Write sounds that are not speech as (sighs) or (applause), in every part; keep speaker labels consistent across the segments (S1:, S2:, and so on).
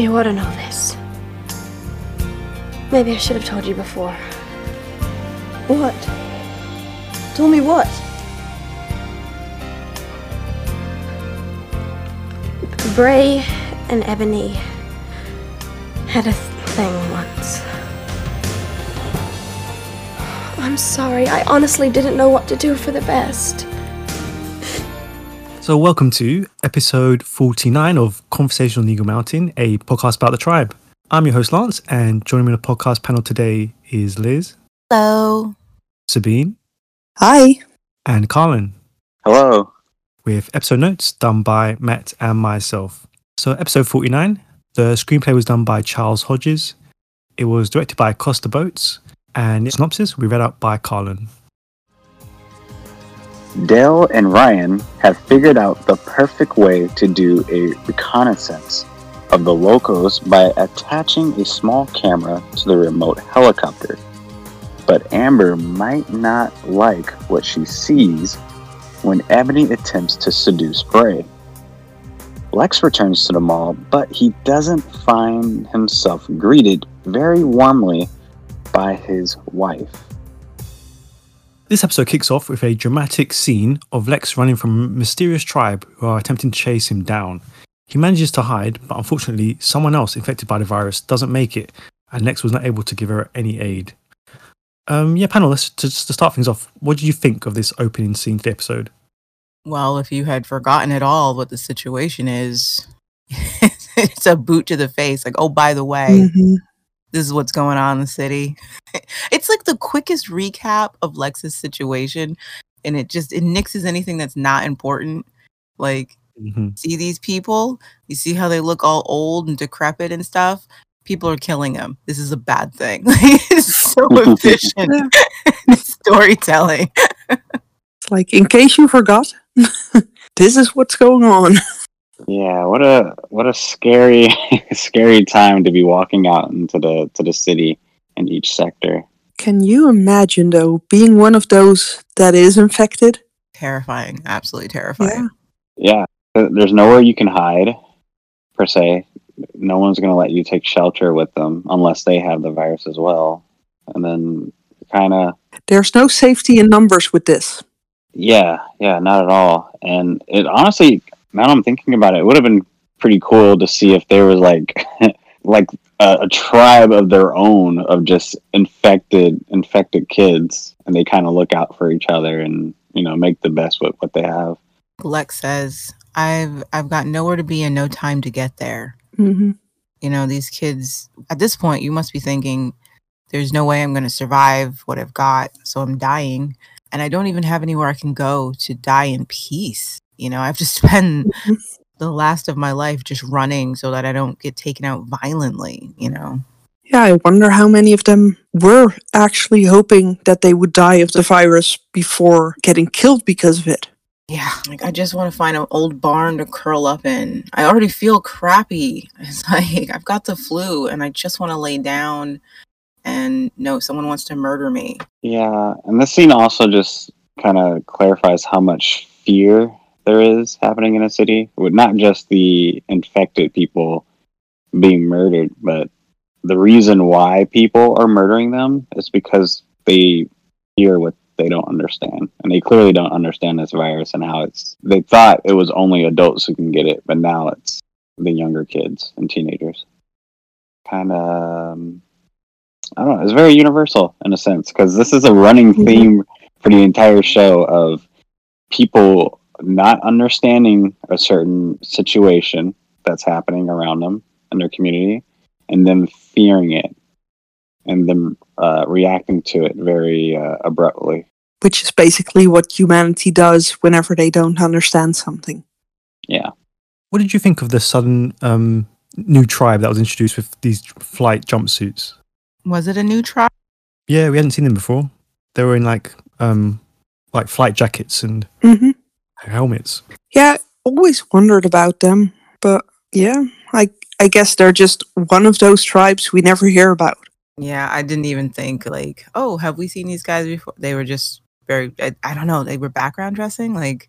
S1: You ought to know this. Maybe I should have told you before.
S2: What? Told me what?
S1: Bray and Ebony had a thing once. I'm sorry. I honestly didn't know what to do for the best.
S3: So, welcome to episode 49 of Conversation on Eagle Mountain, a podcast about the tribe. I'm your host, Lance, and joining me on the podcast panel today is Liz.
S4: Hello.
S3: Sabine.
S2: Hi.
S3: And Carlin.
S5: Hello.
S3: With episode notes done by Matt and myself. So, episode 49, the screenplay was done by Charles Hodges. It was directed by Costa Botes, and its synopsis we read out by Carlin.
S5: Dale and Ryan have figured out the perfect way to do a reconnaissance of the locos by attaching a small camera to the remote helicopter. But Amber might not like what she sees when Ebony attempts to seduce Bray. Lex returns to the mall, but he doesn't find himself greeted very warmly by his wife.
S3: This episode kicks off with a dramatic scene of Lex running from a mysterious tribe who are attempting to chase him down. He manages to hide, but unfortunately, someone else infected by the virus doesn't make it, and Lex was not able to give her any aid. Um, yeah, panelists, let's just to start things off. What did you think of this opening scene to the episode?
S4: Well, if you had forgotten at all what the situation is, (laughs) it's a boot to the face. Like, oh, by the way,
S2: Mm-hmm.
S4: This is what's going on in the city. (laughs) it's like the quickest recap of Lex's situation, and it just it nixes anything that's not important. Like,
S3: Mhm.
S4: see these people? You see how they look all old and decrepit and stuff? People are killing them. This is a bad thing. (laughs) it's so (laughs) efficient storytelling.
S2: It's like, in case you forgot, this is what's going on.
S5: Yeah, what a what a scary (laughs) scary time to be walking out into the to the city in each sector.
S2: Can you imagine, though, being one of those that is infected?
S4: Terrifying. Absolutely terrifying.
S5: Yeah, th- there's nowhere you can hide per se. No one's going to let you take shelter with them unless they have the virus as well. And then kind of
S2: There's no safety in numbers with this.
S5: yeah, yeah, not at all. And it honestly, now I'm thinking about it, it would have been pretty cool to see if there was like (laughs) like a, a tribe of their own of just infected infected kids and they kind of look out for each other and you know make the best with what they have
S4: Lex says, "I've I've got nowhere to be and no time to get there."
S2: Mm-hmm.
S4: You know, these kids at this point, you must be thinking, "There's no way I'm going to survive what I've got, so I'm dying, and I don't even have anywhere I can go to die in peace." You know, I have to (laughs) spend mm-hmm. the last of my life just running so that I don't get taken out violently. You know,
S2: Yeah, I wonder how many of them were actually hoping that they would die of the virus before getting killed because of it.
S4: yeah, like I just want to find an old barn to curl up in. I already feel crappy. (laughs) It's like I've got the flu and I just want to lay down and no, someone wants to murder me.
S5: yeah and this scene also just kind of clarifies how much fear there is happening in a city with not just the infected people being murdered but the reason why people are murdering them is because they hear what they don't understand and they clearly don't understand this virus and how it's they thought it was only adults who can get it but now it's the younger kids and teenagers kind of um, i don't know it's very universal in a sense because this is a running
S2: Mhm.
S5: theme for the entire show of people not understanding a certain situation that's happening around them in their community and then fearing it and then uh, reacting to it very uh, abruptly
S2: Which is basically what humanity does whenever they don't understand something.
S5: yeah
S3: What did you think of the sudden um, new tribe that was introduced with these flight jumpsuits?
S4: Was it a new tribe?
S3: Yeah, we hadn't seen them before. They were in like um, like flight jackets and
S2: hmm
S3: helmets.
S2: Yeah, always wondered about them, but yeah, I I guess they're just one of those tribes we never hear about.
S4: Yeah, I didn't even think like, oh, have we seen these guys before? They were just very, I, I don't know, they were background dressing. Like,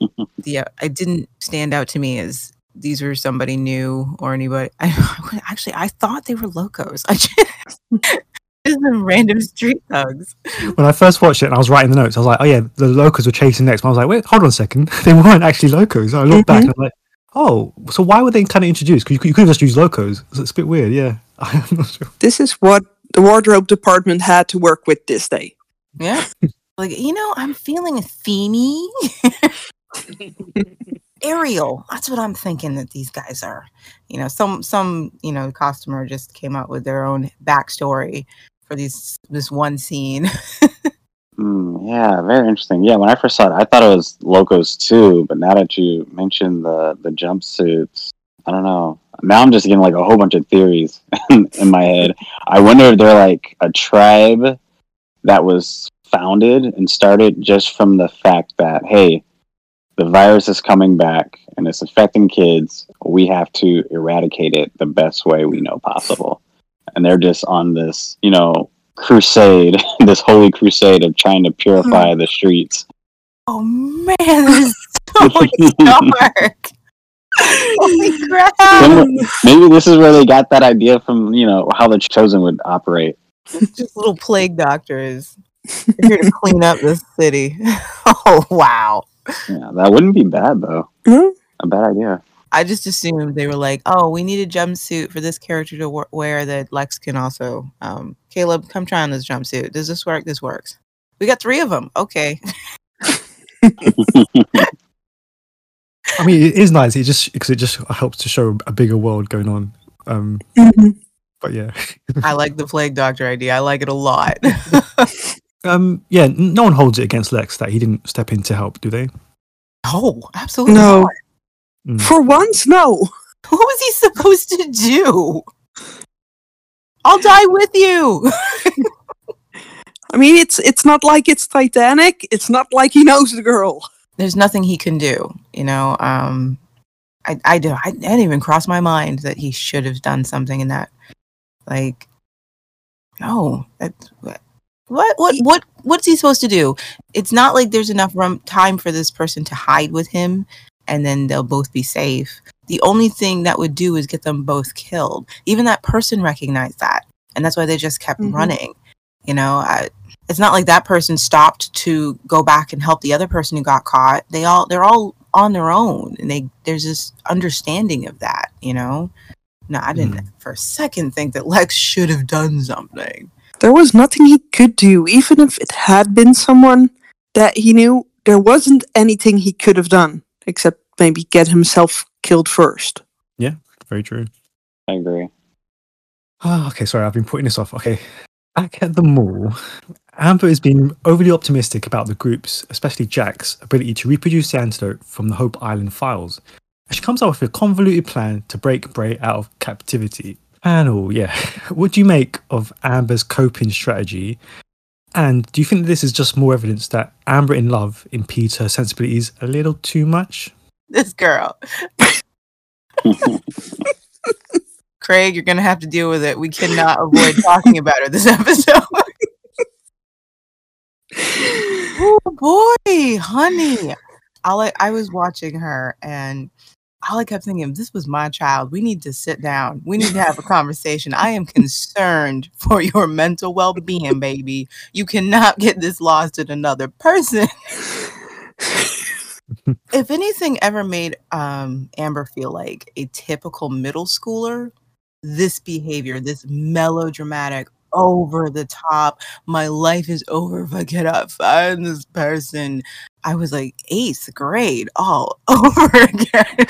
S4: (laughs) yeah, uh, it didn't stand out to me as these were somebody new or anybody. (laughs) I, actually, I thought they were locos. (laughs) I just, just some random street thugs.
S3: When I first watched it and I was writing the notes, I was like, oh yeah, the Locos were chasing Lex. But I was like, wait, hold on a second. (laughs) They weren't actually Locos. I looked back mm-hmm. and I was like, oh, so why were they kind of introduced? Because you, could- you could have just used Locos. So it's a bit weird, yeah. (laughs) I'm not sure.
S2: This is what the wardrobe department had to work with this day.
S4: Yeah. (laughs) like, you know, I'm feeling themey. Ariel. That's what I'm thinking that these guys are. You know, some some, you know, costumer just came out with their own backstory for these this one scene. (laughs)
S5: Mm, yeah, very interesting. Yeah, when I first saw it, I thought it was Locos too, but now that you mentioned the the jumpsuits, I don't know. Now I'm just getting like a whole bunch of theories (laughs) in my head. I wonder if they're like a tribe that was founded and started just from the fact that hey, the virus is coming back and it's affecting kids. We have to eradicate it the best way we know possible. And they're just on this, you know, crusade, (laughs) this holy crusade of trying to purify the streets.
S4: oh man, this is so (laughs) dark. Holy crap.
S5: Maybe- this is where they got that idea from, you know, how the chosen would operate.
S4: just little plague doctors here to clean up this city. (laughs) Oh wow.
S5: Yeah, that wouldn't be bad though.
S2: Hmm?
S5: A bad idea.
S4: I just assumed they were like, oh, we need a jumpsuit for this character to wear that Lex can also. Um, Caleb, come try on this jumpsuit. Does this work? This works. We got three of them. Okay. (laughs)
S3: I mean, it is nice. It just because it just helps to show a bigger world going on. Um,
S2: Mhm.
S3: but yeah,
S4: I like the plague doctor idea. I like it a lot. (laughs)
S3: um, yeah. No one holds it against Lex that he didn't step in to help, do they?
S4: oh, absolutely.
S2: No.
S4: not.
S3: Mm.
S2: For once, no. (laughs)
S4: What was he supposed to do? I'll die with you. (laughs)
S2: I mean, it's it's not like it's Titanic. It's not like he knows the girl.
S4: There's nothing he can do. You know. Um, I I do. I, I didn't even cross my mind that he should have done something in that. Like, no. That, what what what what what's he supposed to do? It's not like there's enough room time for this person to hide with him, and then they'll both be safe. The only thing that would do is get them both killed. Even that person recognized that, and that's why they just kept
S2: Mhm.
S4: running. You know, I, it's not like that person stopped to go back and help the other person who got caught. They all they're all on their own, and they there's this understanding of that. You know, no, I didn't for a second think that Lex should have done something.
S2: There was nothing he could do, even if it had been someone that he knew. There wasn't anything he could have done except maybe get himself killed first.
S3: Yeah, Very true.
S5: I agree.
S3: Oh, okay, sorry, I've been putting this off. Okay, back at the mall, Amber has been overly optimistic about the group's, especially Jack's, ability to reproduce the antidote from the Hope Island files. And she comes up with a convoluted plan to break Bray out of captivity. Panel, yeah. (laughs) What do you make of Amber's coping strategy? And do you think this is just more evidence that Amber in love impedes her sensibilities a little too much?
S4: This girl, Craig, you're gonna have to deal with it. We cannot avoid talking about her this episode. (laughs) oh boy, honey. I, I was watching her and all I kept thinking, this was my child. We need to sit down. We need to have a conversation. I am concerned (laughs) for your mental well being, baby. You cannot get this lost in another person. if anything ever made um, Amber feel like a typical middle schooler, this behavior, this melodramatic, over the top, my life is over if I cannot find this person. I was like eighth grade all (laughs) over again.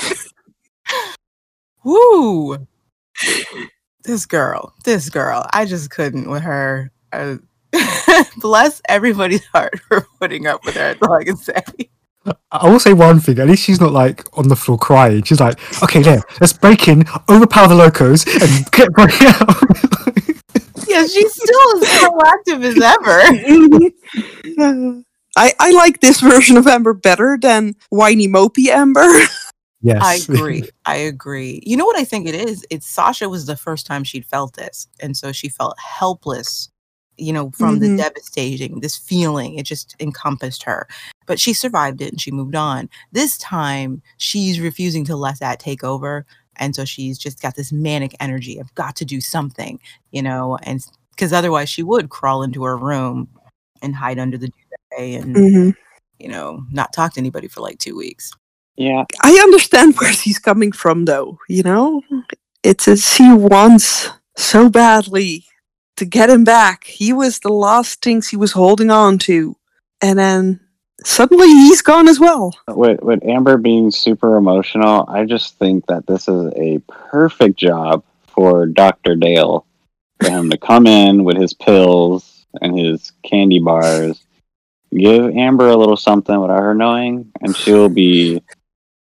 S4: Woo! This girl, this girl, I just couldn't with her. Uh, (laughs) bless everybody's heart for putting up with her. That's all I can say.
S3: I will say one thing. At least she's not like on the floor crying. She's like, "Okay, let's break in, overpower the locos, and get Bray out." (laughs)
S4: Yeah, she's still as proactive as ever. (laughs)
S2: I, I like this version of Amber better than whiny mopey Amber.
S3: Yes.
S4: I agree. I agree. You know what I think it is? It's Sasha was the first time she'd felt this. And so she felt helpless, you know, from the
S2: Mhm.
S4: devastating, this feeling. It just encompassed her. But she survived it and she moved on. This time, she's refusing to let that take over. And so she's just got this manic energy. I've got to do something, you know, and because otherwise she would crawl into her room and hide under the duvet and,
S2: hmm
S4: you know, not talk to anybody for like two weeks.
S5: Yeah,
S2: I understand where he's coming from, though. You know, it's as she wants so badly to get him back. He was the last things he was holding on to, and then suddenly he's gone as well.
S5: with with Amber being super emotional, I just think that this is a perfect job for Doctor Dale for him to come in with his pills and his candy bars, give Amber a little something without her knowing, and she'll be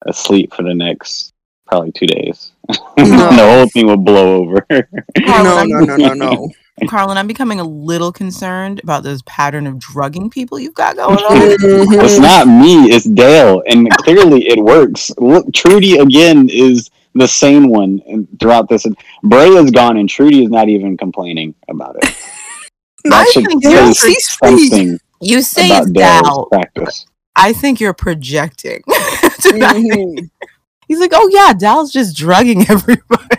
S5: asleep for the next probably two days. (laughs) the whole thing will blow over.
S2: No, no, no, no, no. (laughs) (laughs)
S4: Carlin, I'm becoming a little concerned about this pattern of drugging people you've got going on.
S5: It's
S2: Mhm.
S5: not me, it's Dale, and (laughs) clearly it works. Look, Trudy again is the sane one throughout this. Bray is gone, and Trudy is not even complaining about it. That
S4: I
S5: should
S4: think
S5: say
S4: you're
S2: she's
S5: something
S4: You say
S5: about Dale's
S4: Dal.
S5: practice.
S4: I think you're projecting. (laughs) tonight.
S2: Mhm.
S4: He's like, oh yeah, Dal's just drugging (laughs) everybody.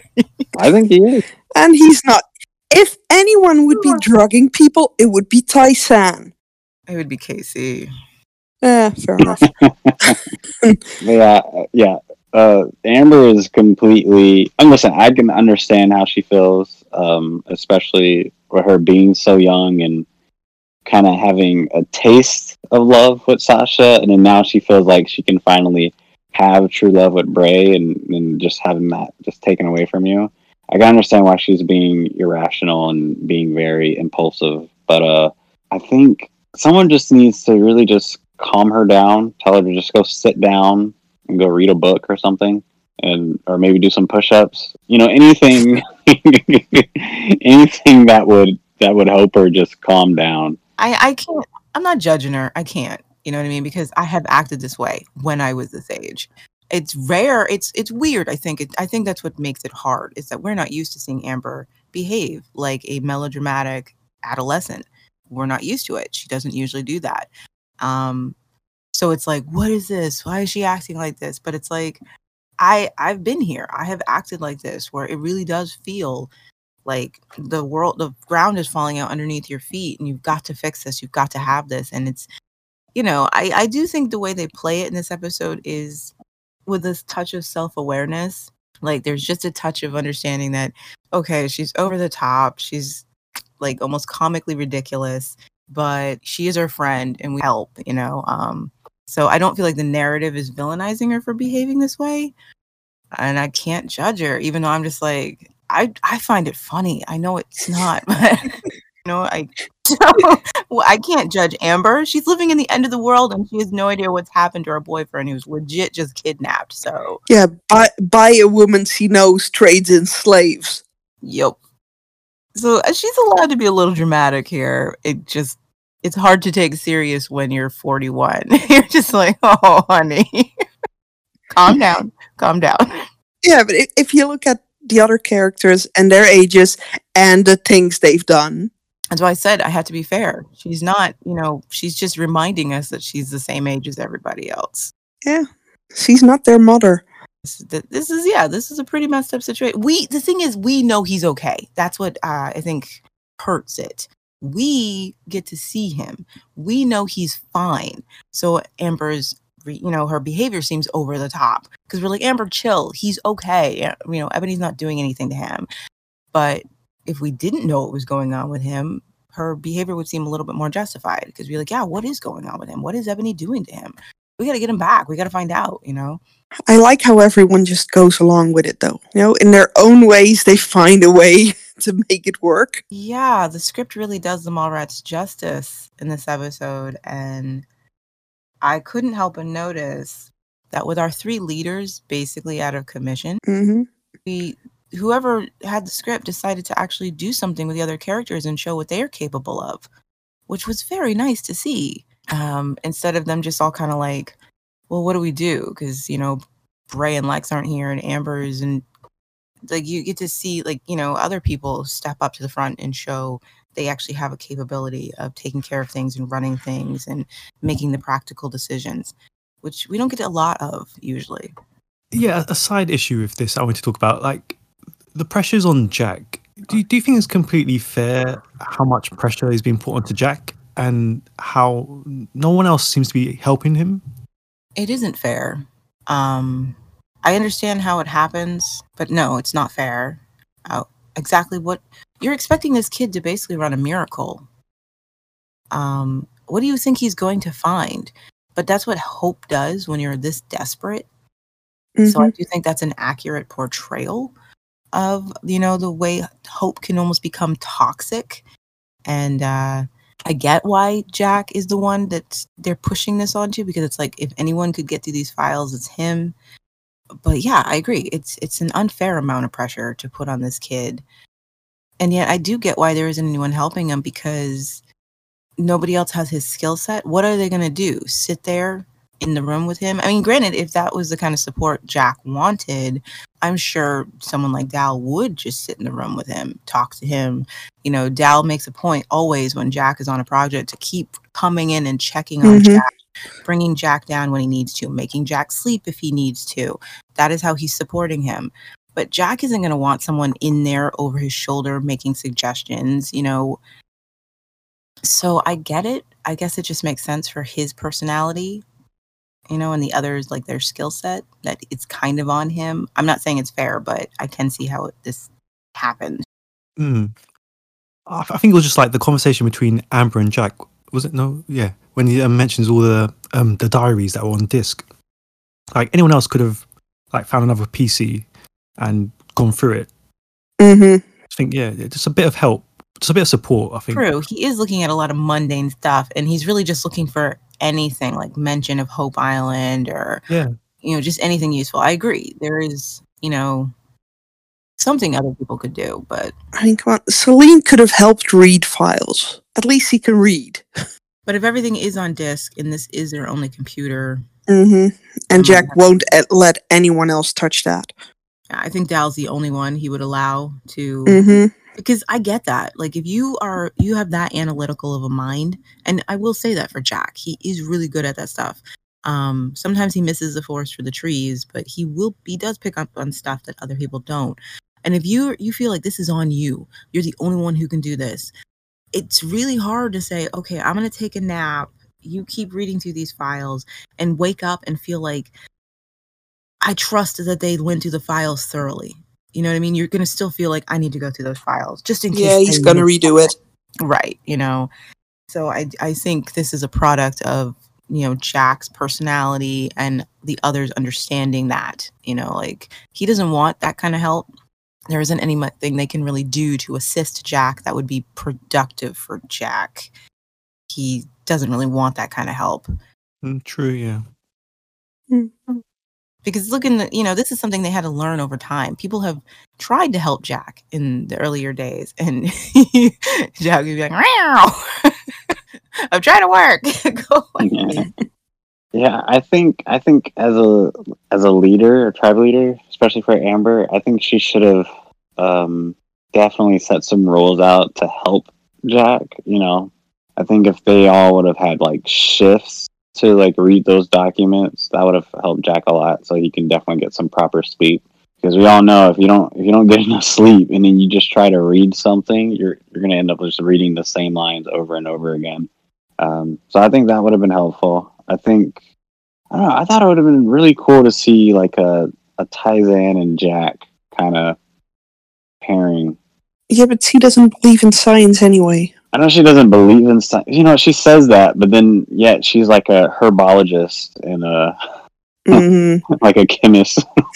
S5: I think he is.
S2: And he's not. If anyone would be drugging people, it would be Tai-San.
S4: It would be KC.
S2: Eh, fair (laughs) enough.
S5: Yeah, yeah. Uh, Amber is completely. And listen, I can understand how she feels, um, especially with her being so young and kind of having a taste of love with Sasha, and then now she feels like she can finally have true love with Bray, and, and just having that just taken away from you. I can understand why she's being irrational and being very impulsive, but uh, I think someone just needs to really just calm her down, tell her to just go sit down and go read a book or something and or maybe do some push-ups you know anything (laughs) anything that would that would help her just calm down
S4: I, I can't I'm not judging her. I can't. You know what I mean? Because I have acted this way when I was this age. It's rare. It's it's weird. I think it, I think that's what makes it hard. Is that we're not used to seeing Amber behave like a melodramatic adolescent. We're not used to it. She doesn't usually do that. Um, so it's like, what is this? Why is she acting like this? But it's like, I I've been here. I have acted like this, where it really does feel like the world the ground is falling out underneath your feet and you've got to fix this you've got to have this and it's you know i i do think the way they play it in this episode is with this touch of self-awareness like there's just a touch of understanding that okay she's over the top she's like almost comically ridiculous but she is our friend and we help you know um so i don't feel like the narrative is villainizing her for behaving this way and i can't judge her even though i'm just like I I find it funny. I know it's not, (laughs) but you know, I (laughs) well, I can't judge Amber. She's living in the end of the world and she has no idea what's happened to her boyfriend who's legit just kidnapped. So,
S2: yeah, by, by a woman she knows trades in slaves.
S4: yep. So uh, she's allowed to be a little dramatic here. It just it's hard to take serious when you're 41. (laughs) you're just like, (laughs) "Oh, honey. calm down. Calm down."
S2: Yeah, but if, if you look at the other characters and their ages and the things they've done,
S4: That's why I said I had to be fair. She's not, you know, she's just reminding us that she's the same age as everybody else. Yeah.
S2: She's not their mother.
S4: This, is- yeah, this is a pretty messed up situation. We, the thing is, we know he's okay. That's what uh, I think hurts it. We get to see him. We know he's fine. So Amber's, re- you know, her behavior seems over the top because we're like, Amber, chill. He's okay. You know, Ebony's not doing anything to him. But if we didn't know what was going on with him, her behavior would seem a little bit more justified because we're like, yeah, what is going on with him? What is Ebony doing to him? We got to get him back. We got to find out, you know?
S2: I like how everyone just goes along with it, though. You know, in their own ways, they find a way (laughs) to make it work.
S4: Yeah, the script really does the Mallrats justice in this episode. And I couldn't help but notice that with our three leaders basically out of commission,
S2: hmm
S4: we whoever had the script decided to actually do something with the other characters and show what they're capable of, which was very nice to see. Um, instead of them just all kind of like, well, what do we do? Because you know, Bray and Lex aren't here and Amber's and like you get to see like you know other people step up to the front and show they actually have a capability of taking care of things and running things and making the practical decisions which we don't get a lot of usually
S3: Yeah, a side issue with this I want to talk about, like the pressures on Jack. Do you, do you think it's completely fair how much pressure is being put onto Jack and how no one else seems to be helping him?
S4: it isn't fair um i understand how it happens but no it's not fair uh, exactly what you're expecting this kid to basically run a miracle um what do you think he's going to find but that's what hope does when you're this desperate so i
S2: Mhm.
S4: do think that's an accurate portrayal of you know the way hope can almost become toxic. And uh i get why jack is the one that they're pushing this onto because it's like if anyone could get through these files it's him. But yeah i agree. It's it's an unfair amount of pressure to put on this kid. And yet i do get why there isn't anyone helping him because nobody else has his skill set. What are they going to do? Sit there in the room with him. I mean granted if that was the kind of support jack wanted i'm sure someone like dal would just sit in the room with him talk to him. You know dal makes a point always when jack is on a project to keep coming in and checking on
S2: Mhm.
S4: jack bringing jack down when he needs to making jack sleep if he needs to. That is how he's supporting him. But jack isn't going to want someone in there over his shoulder making suggestions you know? So i get it. I guess it just makes sense for his personality you know and the others like their skill set that it's kind of on him i'm not saying it's fair but i can see how it, this happened
S3: Hmm. I I think it was just like the conversation between Amber and Jack. Was it no? Yeah, when he um, mentions all the um the diaries that were on disc. Like anyone else could have like found another PC and gone through it.
S2: Mhm.
S3: I think yeah, just a bit of help, just a bit of support. I think.
S4: true he is looking at a lot of mundane stuff and he's really just looking for anything like mention of hope island or
S3: Yeah.
S4: you know just anything useful i agree there is you know something other people could do but
S2: I mean, come on. Salene could have helped read files. At least he can read. (laughs)
S4: but if everything is on disk and this is their only computer
S2: hmm And. Jack won't let anyone else touch that.
S4: i think dal's the only one he would allow to
S2: hmm
S4: because I get that. Like if you are you have that analytical of a mind, and I will say that for Jack, he is really good at that stuff. Um, sometimes he misses the forest for the trees, but he will he does pick up on stuff that other people don't. And if you you feel like this is on you, you're the only one who can do this. It's really hard to say, okay, I'm gonna take a nap. You keep reading through these files and wake up and feel like I trust that they went through the files thoroughly. You know what I mean? You're gonna still feel like I need to go through those files just in case.
S2: Yeah, he's gonna redo it.
S4: right you know so i i think this is a product of you know jack's personality and the others understanding that you know like he doesn't want that kind of help there isn't anything they can really do to assist jack that would be productive for jack he doesn't really want that kind of help
S3: Mm, true. Yeah.
S4: Because looking you know this is something they had to learn over time people have tried to help jack in the earlier days and (laughs) jack would be like (laughs) i'm trying to work (laughs) Go.
S5: Yeah. Yeah, I think I think as a as a leader, a tribe leader, especially for Amber, I think she should have um, definitely set some rules out to help Jack. You know, I think if they all would have had like shifts to like read those documents, that would have helped Jack a lot. So he can definitely get some proper sleep. Because we all know if you don't if you don't get (laughs) enough sleep and then you just try to read something, you're you're gonna end up just reading the same lines over and over again. Um, so I think that would have been helpful. I think I don't know. I thought it would have been really cool to see like a a Tai-San and Jack kind of pairing.
S2: Yeah, but he doesn't believe in science anyway.
S5: I know she doesn't believe in science. You know, she says that, but then yet she's like a herbologist and a
S2: hmm (laughs)
S5: like a chemist. (laughs)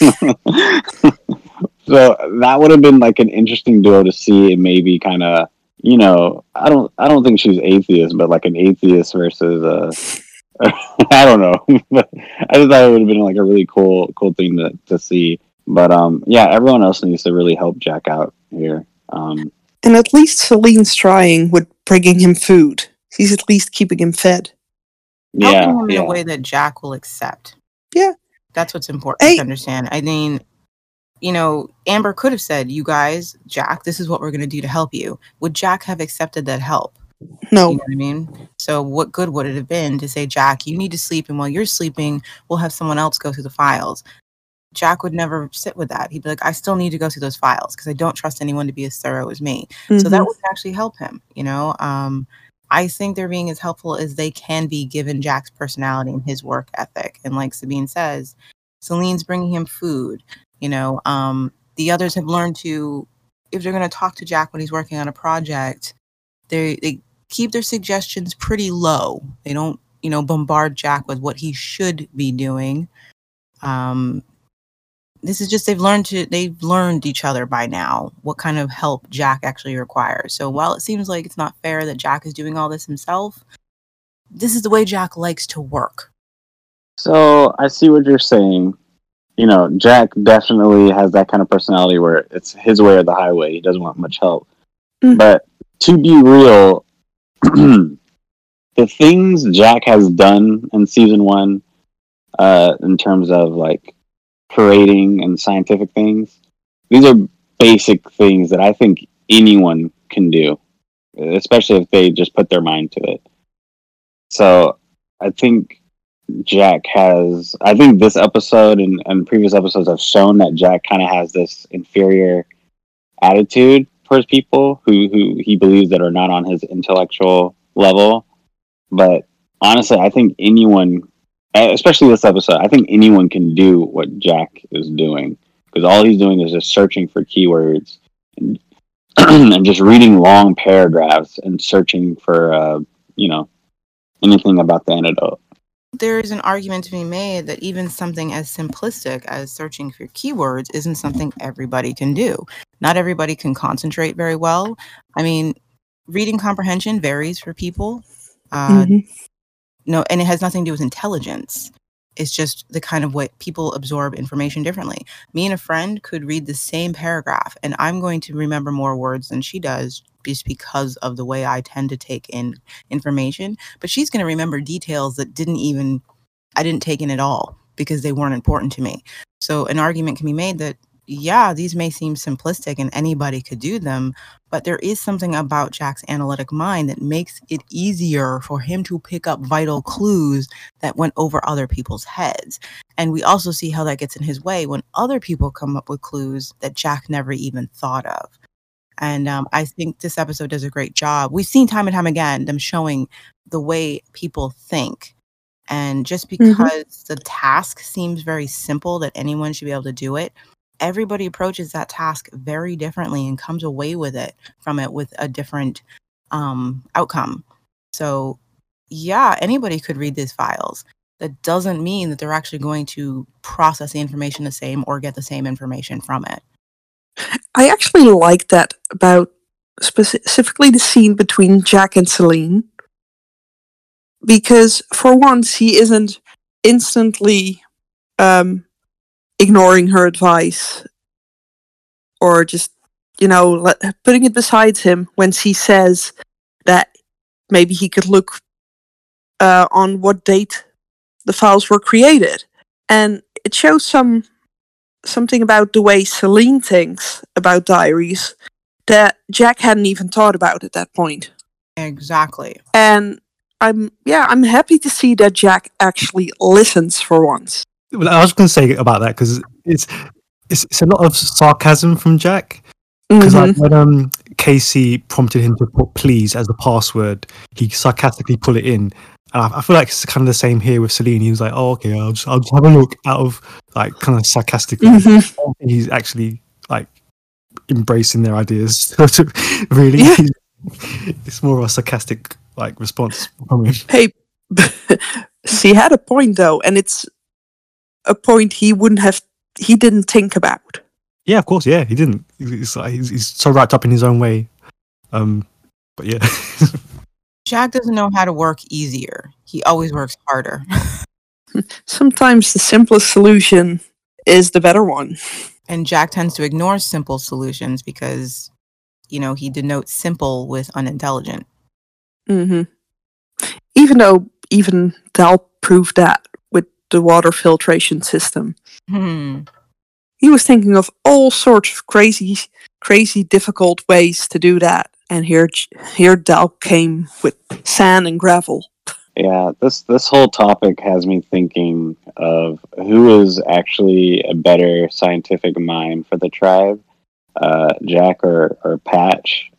S5: so that would have been like an interesting duo to see and maybe kind of you know I don't I don't think she's atheist, but like an atheist versus a. (laughs) I don't know, but I just thought it would have been like a really cool cool thing to to see. But um yeah, everyone else needs to really help Jack out here. Um
S2: And at least Salene's trying with bringing him food. He's at least keeping him fed.
S5: yeah,
S4: helping him in a way that Jack will accept.
S2: Yeah.
S4: That's what's important
S2: Hey.
S4: to understand. I mean, you know, Amber could have said, "You guys, Jack, this is what we're going to do to help you." Would Jack have accepted that help?
S2: No.
S4: You know what I mean? So, what good would it have been to say, Jack, you need to sleep, and while you're sleeping, we'll have someone else go through the files? Jack would never sit with that. He'd be like, I still need to go through those files because I don't trust anyone to be as thorough as me. So that
S2: Mhm.
S4: would actually help him, you know? Um, I think they're being as helpful as they can be given Jack's personality and his work ethic. And like Sabine says, Salene's bringing him food, you know? Um, the others have learned to, if they're going to talk to Jack when he's working on a project, they, they keep their suggestions pretty low. They don't, you know, bombard Jack with what he should be doing. Um, this is just they've learned to they've learned each other by now what kind of help Jack actually requires. So while it seems like it's not fair that Jack is doing all this himself, this is the way Jack likes to work.
S5: So I see what you're saying. You know, Jack definitely has that kind of personality where it's his way or the highway. He doesn't want much help.
S2: Mm.
S5: But to be real, (clears throat) the things Jack has done in season one, uh, in terms of like parading and scientific things, these are basic things that I think anyone can do, especially if they just put their mind to it. So I think Jack has. I think this episode and, and previous episodes have shown that Jack kind of has this inferior attitude towards people who, who he believes that are not on his intellectual level. But honestly, I think anyone, especially this episode, I think anyone can do what Jack is doing because all he's doing is just searching for keywords and, (clears throat) and just reading long paragraphs and searching for, uh, you know, anything about the antidote.
S4: There is an argument to be made that even something as simplistic as searching for keywords isn't something everybody can do. Not everybody can concentrate very well. I mean, reading comprehension varies for people. Uh,
S2: Mhm.
S4: No and it has nothing to do with intelligence. It's just the kind of way people absorb information differently. Me and a friend could read the same paragraph and i'm going to remember more words than she does just because of the way i tend to take in information but she's going to remember details that didn't even i didn't take in at all because they weren't important to me. So an argument can be made that yeah these may seem simplistic and anybody could do them but there is something about Jack's analytic mind that makes it easier for him to pick up vital clues that went over other people's heads. And we also see how that gets in his way when other people come up with clues that Jack never even thought of. And um, I think this episode does a great job. We've seen time and time again them showing the way people think. And just because the task seems very simple that anyone should be able to do it, everybody approaches that task very differently and comes away with it from it with a different um, outcome. So, yeah, anybody could read these files. That doesn't mean that they're actually going to process the information the same or get the same information from it.
S2: I actually like that about specifically the scene between Jack and Salene. Because for once, he isn't instantly um, ignoring her advice or just, you know, let, putting it beside him when she says that maybe he could look uh, on what date the files were created. And it shows some something about the way Salene thinks about diaries that Jack hadn't even thought about at that point.
S4: Exactly.
S2: And I'm yeah, I'm happy to see that Jack actually listens for once.
S3: Well, I was going to say about that because it's, it's it's a lot of sarcasm from Jack. Because
S2: Mhm.
S3: like when um KC prompted him to put "please" as the password, he sarcastically put it in, and I, I feel like it's kind of the same here with Salene. He was like, "Oh, okay, I'll just, I'll just have a look," out of like kind of sarcastically.
S2: Mhm.
S3: He's actually like embracing their ideas. (laughs) really,
S2: Yeah.
S3: it's more of a sarcastic like response from him.
S2: Hey, (laughs) she had a point though, and it's a point he wouldn't have he didn't think about.
S3: Yeah, of course. Yeah, he didn't. He's, he's, he's so wrapped up in his own way. Um, but yeah. (laughs)
S4: Jack doesn't know how to work easier. He always works harder. (laughs)
S2: Sometimes the simplest solution is the better one.
S4: and Jack tends to ignore simple solutions because, you know, he denotes simple with unintelligent.
S2: Mm hmm Even though even Dal proved that with the water filtration system.
S4: Hmm.
S2: He was thinking of all sorts of crazy, crazy, difficult ways to do that. And here, here Dal came with sand and gravel.
S5: Yeah, this this whole topic has me thinking of who is actually a better scientific mind for the tribe, uh, Jack or or Patch,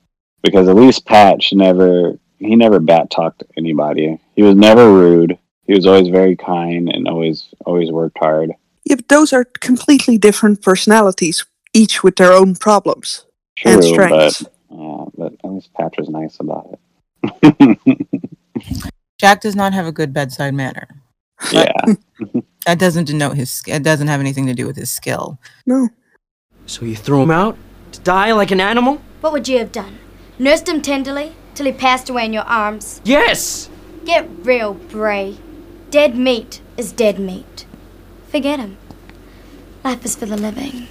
S5: because at least Patch never he never bat talked anybody. He was never rude. He was always very kind and always always worked hard.
S2: Yeah, but those are completely different personalities, each with their own problems and
S5: True, but
S2: strengths.
S5: yeah, but at least Patch was nice about it. (laughs) (laughs)
S4: Jack does not have a good bedside manner.
S5: yeah, (laughs)
S4: That doesn't denote his. It doesn't have anything to do with his skill.
S2: No.
S6: So you threw him out to die like an animal?
S7: What would you have done? Nursed him tenderly till he passed away in your arms?
S6: Yes!
S7: Get real, Bray. Dead meat is dead meat. Forget him. Life is for the living.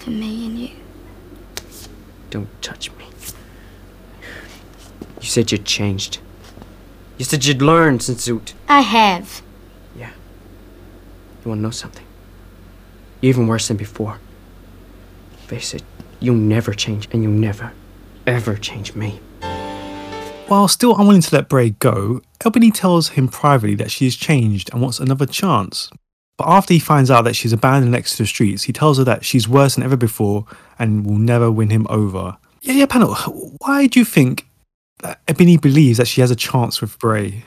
S7: For me and you.
S6: Don't touch me. You said you'd changed. You said you'd learned since you.
S7: I have. Yeah.
S6: You wanna know something? You're even worse than before. Face it, you'll never change, and you'll never, ever change me.
S3: While still unwilling to let Bray go, Ebony tells him privately that she has changed and wants another chance. But after he finds out that she's abandoned Lex to the streets, he tells her that she's worse than ever before and will never win him over. Yeah, yeah, panel. Why do you think that Ebony believes that she has a chance with Bray?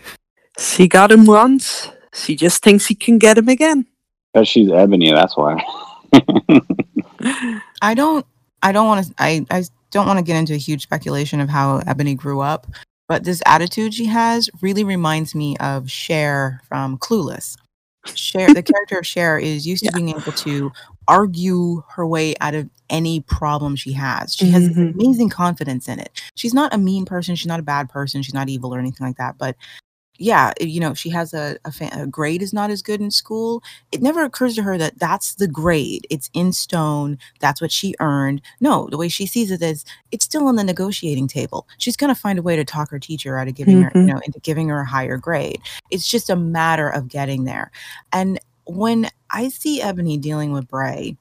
S2: She got him once. She just thinks he can get him again.
S5: because she's ebony. That's why. (laughs)
S4: I don't. I don't want to. I. I don't want to get into a huge speculation of how Ebony grew up, but this attitude she has really reminds me of Cher from Clueless. Cher, the character of Cher, is used to being able to argue her way out of any problem she has. She has
S2: Mhm.
S4: amazing confidence in it. She's not a mean person. She's not a bad person. She's not evil or anything like that. But yeah, you know, if she has a, a, fa- a grade is not as good in school. It never occurs to her that that's the grade. It's in stone. That's what she earned. No, the way she sees it is it's still on the negotiating table. She's going to find a way to talk her teacher out of giving her, you
S2: Mhm.
S4: know, into giving her a higher grade. It's just a matter of getting there. And when I see Ebony dealing with Bray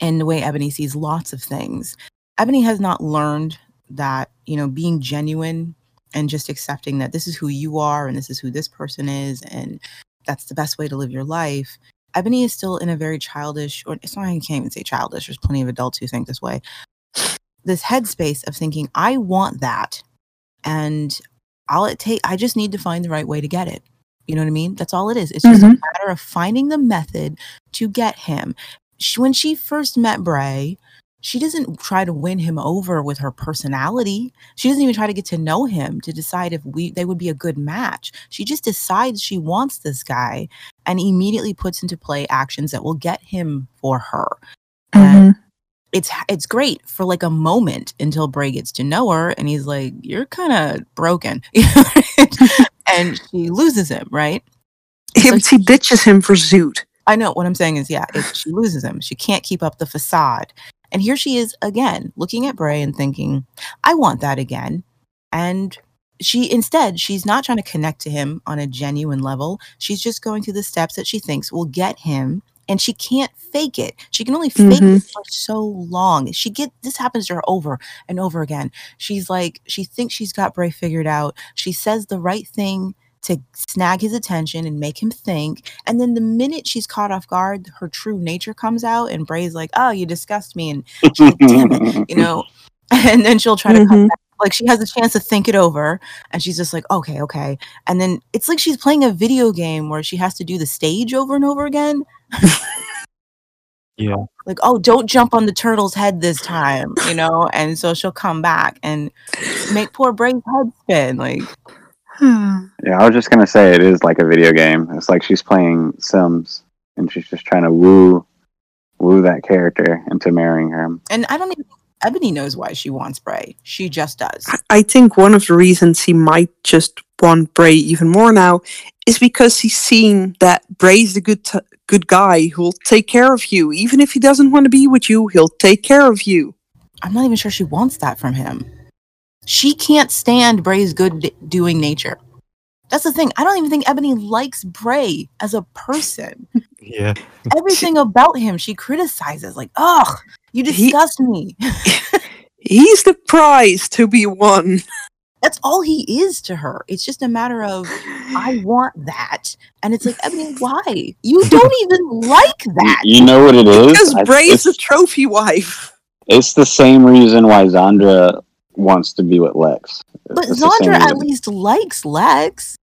S4: and the way Ebony sees lots of things, Ebony has not learned that, you know, being genuine and just accepting that this is who you are and this is who this person is and that's the best way to live your life. Ebony is still in a very childish, or it's not, I can't even say childish, there's plenty of adults who think this way. This headspace of thinking, I want that. And all it take, I just need to find the right way to get it. You know what I mean? That's all it is. It's just a
S2: Mhm.
S4: matter of finding the method to get him. She, when she first met Bray, she doesn't try to win him over with her personality. She doesn't even try to get to know him to decide if we they would be a good match. She just decides she wants this guy and immediately puts into play actions that will get him for her. And mm-hmm. it's it's great for like a moment until Bray gets to know her and he's like, "You're kind of broken," (laughs) and she loses him. Right?
S2: Yeah,
S4: So
S2: she ditches him for Zoot.
S4: I know what I'm saying is, yeah, it, she loses him. She can't keep up the facade. And here she is again, looking at Bray and thinking, I want that again. And she instead, she's not trying to connect to him on a genuine level. She's just going through the steps that she thinks will get him. And she can't fake it. She can only fake mm-hmm. it for so long. She get this happens to her over and over again. She's like, she thinks she's got Bray figured out. She says the right thing to snag his attention and make him think. And then the minute she's caught off guard, her true nature comes out, and Bray's like, "Oh, you disgust me," and she's like, "Damn it," (laughs) you know. (laughs) And then she'll try to come
S2: Mhm.
S4: back. Like she has a chance to think it over, and she's just like, "Okay, okay." And then it's like she's playing a video game where she has to do the stage over and over again.
S3: Yeah. (laughs)
S4: Like, oh, don't jump on the turtle's head this time, you know. And so she'll come back and make poor Bray's head spin. Like, Hmm.
S5: Yeah, I was just gonna say it is like a video game. It's like she's playing Sims and she's just trying to woo woo that character into marrying her.
S4: and I don't even. Ebony knows why she wants Bray. She just does.
S2: I think one of the reasons he might just want Bray even more now is because he's seen that Bray's the good t- good guy who'll take care of you. Even if he doesn't want to be with you, he'll take care of you.
S4: I'm not even sure she wants that from him. She can't stand Bray's good d- doing nature. That's the thing. I don't even think Ebony likes Bray as a person.
S3: Yeah. (laughs)
S4: Everything about him she criticizes. Like, ugh, you
S2: He-
S4: disgust me. (laughs)
S2: He's the prize to be won.
S4: That's all he is to her. It's just a matter of I (sighs) want that. And it's like, Ebony, why? You (laughs) don't even like that.
S5: you know what it is?
S2: Because
S5: I-
S2: Bray is
S5: it's,
S2: trophy wife.
S5: it's the same reason why Zandra wants to be with Lex.
S4: But
S5: It's
S4: Zandra at least likes Lex.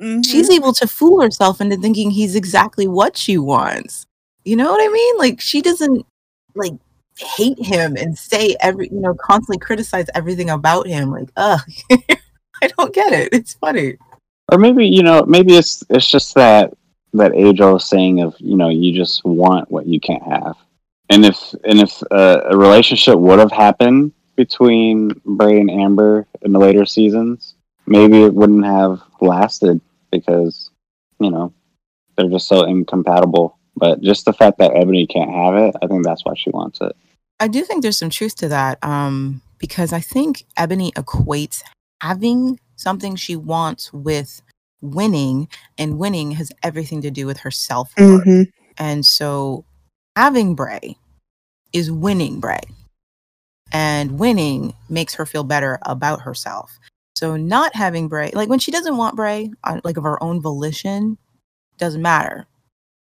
S2: Mhm.
S4: She's able to fool herself into thinking he's exactly what she wants. You know what I mean? Like she doesn't like hate him and say every you know constantly criticize everything about him. Like, ugh, (laughs) I don't get it. It's funny.
S5: or maybe you know maybe it's it's just that that age old saying of you know you just want what you can't have and if and if uh, a relationship would have happened between bray and amber in the later seasons maybe it wouldn't have lasted because you know they're just so incompatible but just the fact that ebony can't have it i think that's why she wants it
S4: I do think there's some truth to that. Um, because I think Ebony equates having something she wants with winning, and winning has everything to do with her self worth.
S2: Mhm.
S4: And so having Bray is winning Bray. And winning makes her feel better about herself. So not having Bray, like when she doesn't want Bray, on, like of her own volition, doesn't matter.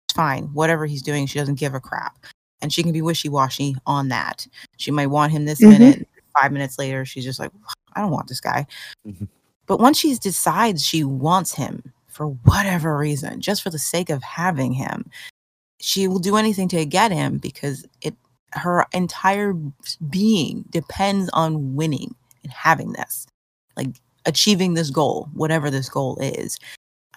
S4: It's fine. Whatever he's doing, she doesn't give a crap. And she can be wishy washy on that. She might want him this
S2: Mhm.
S4: minute. Five minutes later, she's just like, I don't want this guy.
S3: Mhm.
S4: But once she decides she wants him for whatever reason, just for the sake of having him, she will do anything to get him because it her entire being depends on winning and having this, like achieving this goal, whatever this goal is.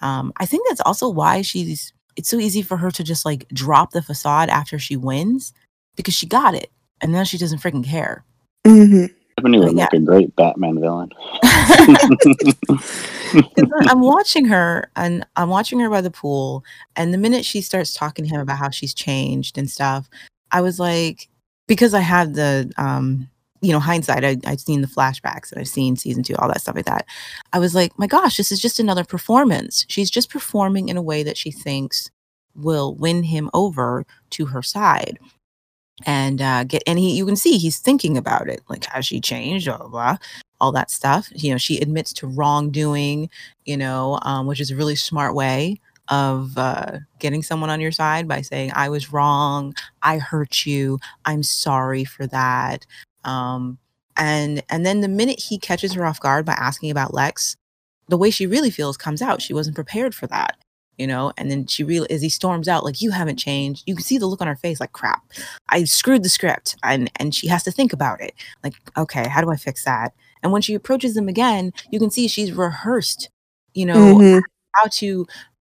S4: Um, I think that's also why she's. It's so easy for her to just like drop the facade after she wins because she got it, and now she doesn't freaking care.
S2: Mhm.
S5: ebony would
S4: yeah.
S5: make a great batman villain (laughs) (laughs)
S4: 'Cause I- I'm watching her and I'm watching her by the pool. And the minute she starts talking to him about how she's changed and stuff, I was like, because I had the, um, you know, hindsight, I, I'd seen the flashbacks and I've seen season two, all that stuff like that. I was like, my gosh, this is just another performance. She's just performing in a way that she thinks will win him over to her side. And uh, get and he, you can see he's thinking about it. Like, has she changed? Blah blah. blah all that stuff. You know, she admits to wrongdoing, you know, um, which is a really smart way of uh, getting someone on your side by saying, I was wrong. I hurt you. I'm sorry for that. Um, and and then the minute he catches her off guard by asking about Lex, the way she really feels comes out. She wasn't prepared for that, you know. And then she really, as he storms out, like you haven't changed. You can see the look on her face, like crap. I screwed the script, and and she has to think about it. Like, okay, how do I fix that? And when she approaches them again, you can see she's rehearsed, you know,
S2: Mhm.
S4: how to,